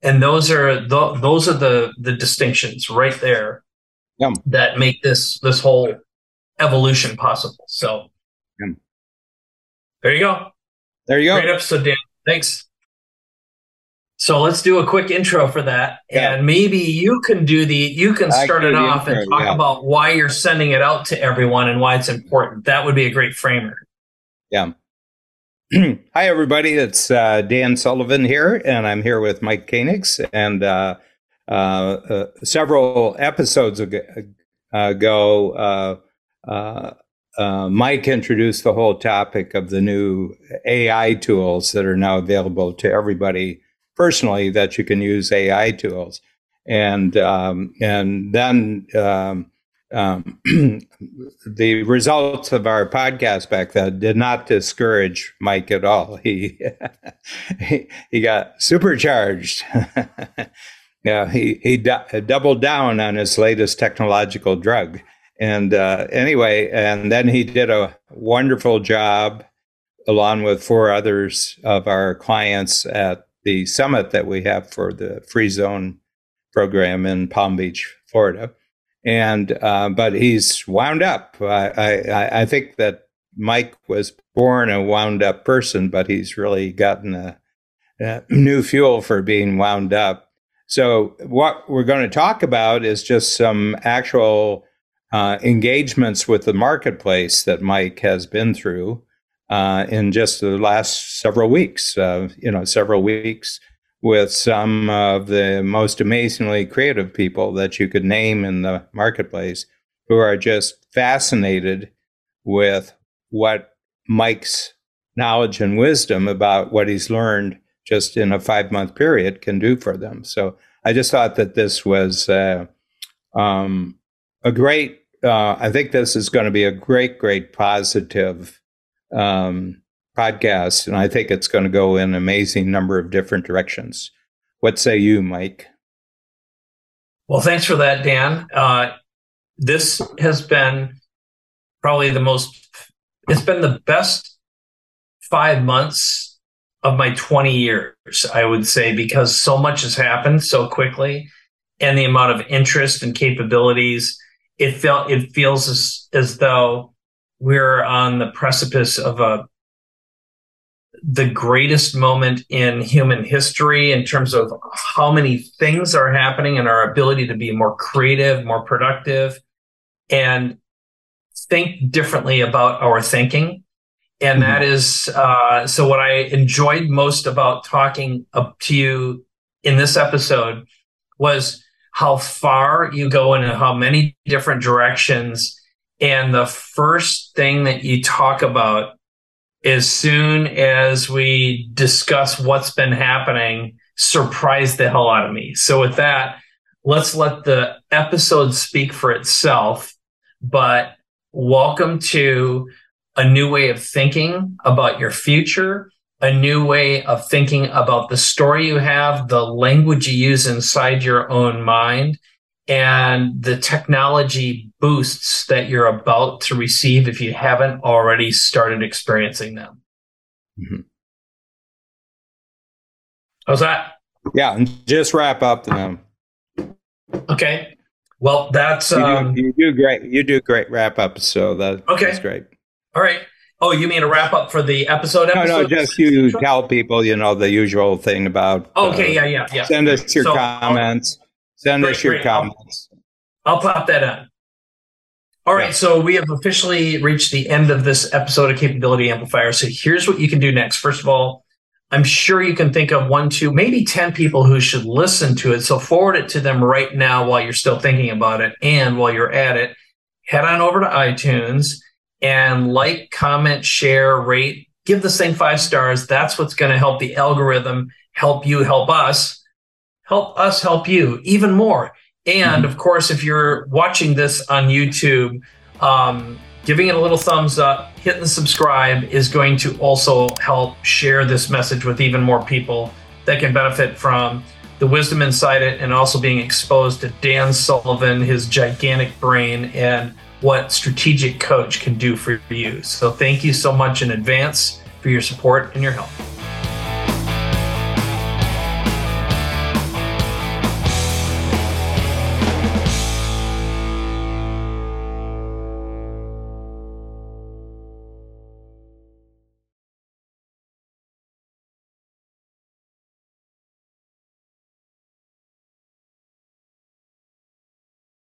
and those are the, those are the the distinctions right there Yeah. that make this this whole evolution possible so Yeah. there you go There you go. great episode dan thanks so let's do a quick intro for that Yeah. and maybe you can do the you can start it off and talk yeah. about why you're sending it out to everyone and why it's important that would be a great framer Yeah. Hi, everybody. It's uh, Dan Sullivan here, and I'm here with Mike Koenigs. And uh, uh, uh, several episodes ago, uh, uh, Mike introduced the whole topic of the new AI tools that are now available to everybody personally that you can use AI tools. And um, and then um, um, the results of our podcast back then did not discourage Mike at all. He he, he got supercharged. yeah, he he doubled down on his latest technological drug. And uh, anyway, and then he did a wonderful job along with four others of our clients at the summit that we have for the Free Zone program in Palm Beach, Florida. And uh, but he's wound up. I, I, I think that Mike was born a wound up person, but he's really gotten a, a new fuel for being wound up. So what we're going to talk about is just some actual uh, engagements with the marketplace that Mike has been through uh, in just the last several weeks. Uh, you know, several weeks with some of the most amazingly creative people that you could name in the marketplace, who are just fascinated with what Mike's knowledge and wisdom about what he's learned just in a five month period can do for them. So I just thought that this was uh, um, a great. Uh, I think this is going to be a great, great positive um, podcast, and I think it's going to go in an amazing number of different directions. What say you, Mike? Well, thanks for that, Dan. Uh, this has been probably the most. It's been the best five months of my 20 years, I would say, because so much has happened so quickly and the amount of interest and capabilities. It felt it feels as, as though we're on the precipice of a the greatest moment in human history in terms of how many things are happening and our ability to be more creative, more productive, and think differently about our thinking and mm-hmm. that is uh, so what i enjoyed most about talking up to you in this episode was how far you go in how many different directions and the first thing that you talk about as soon as we discuss what's been happening surprised the hell out of me. So with that let's let the episode speak for itself but welcome to a new way of thinking about your future, a new way of thinking about the story you have, the language you use inside your own mind, and the technology boosts that you're about to receive if you haven't already started experiencing them. Mm-hmm. How's that? Yeah, and just wrap up them. Okay. Well, that's you, um, do, you do great. You do great wrap up. So that, okay. that's great. All right. Oh, you mean a wrap up for the episode? episode? No, no, just you tell people, you know, the usual thing about. Okay, uh, yeah, yeah, yeah. Send us your so, comments. Send great, us your great. comments. I'll, I'll, pop that on. All right, yeah. so we have officially reached the end of this episode of Capability Amplifier. So here's what you can do next. First of all, I'm sure you can think of one, two, maybe 10 people who should listen to it. So forward it to them right now while you're still thinking about it. And while you're at it, head on over to iTunes and like, comment, share, rate, give this thing five stars. That's what's going to help the algorithm help you help us, help us help you even more. And mm-hmm. of course, if you're watching this on YouTube, um, giving it a little thumbs up, hitting subscribe is going to also help share this message with even more people that can benefit from the wisdom inside it and also being exposed to Dan Sullivan, his gigantic brain, and what Strategic Coach can do for you. So thank you so much in advance for your support and your help.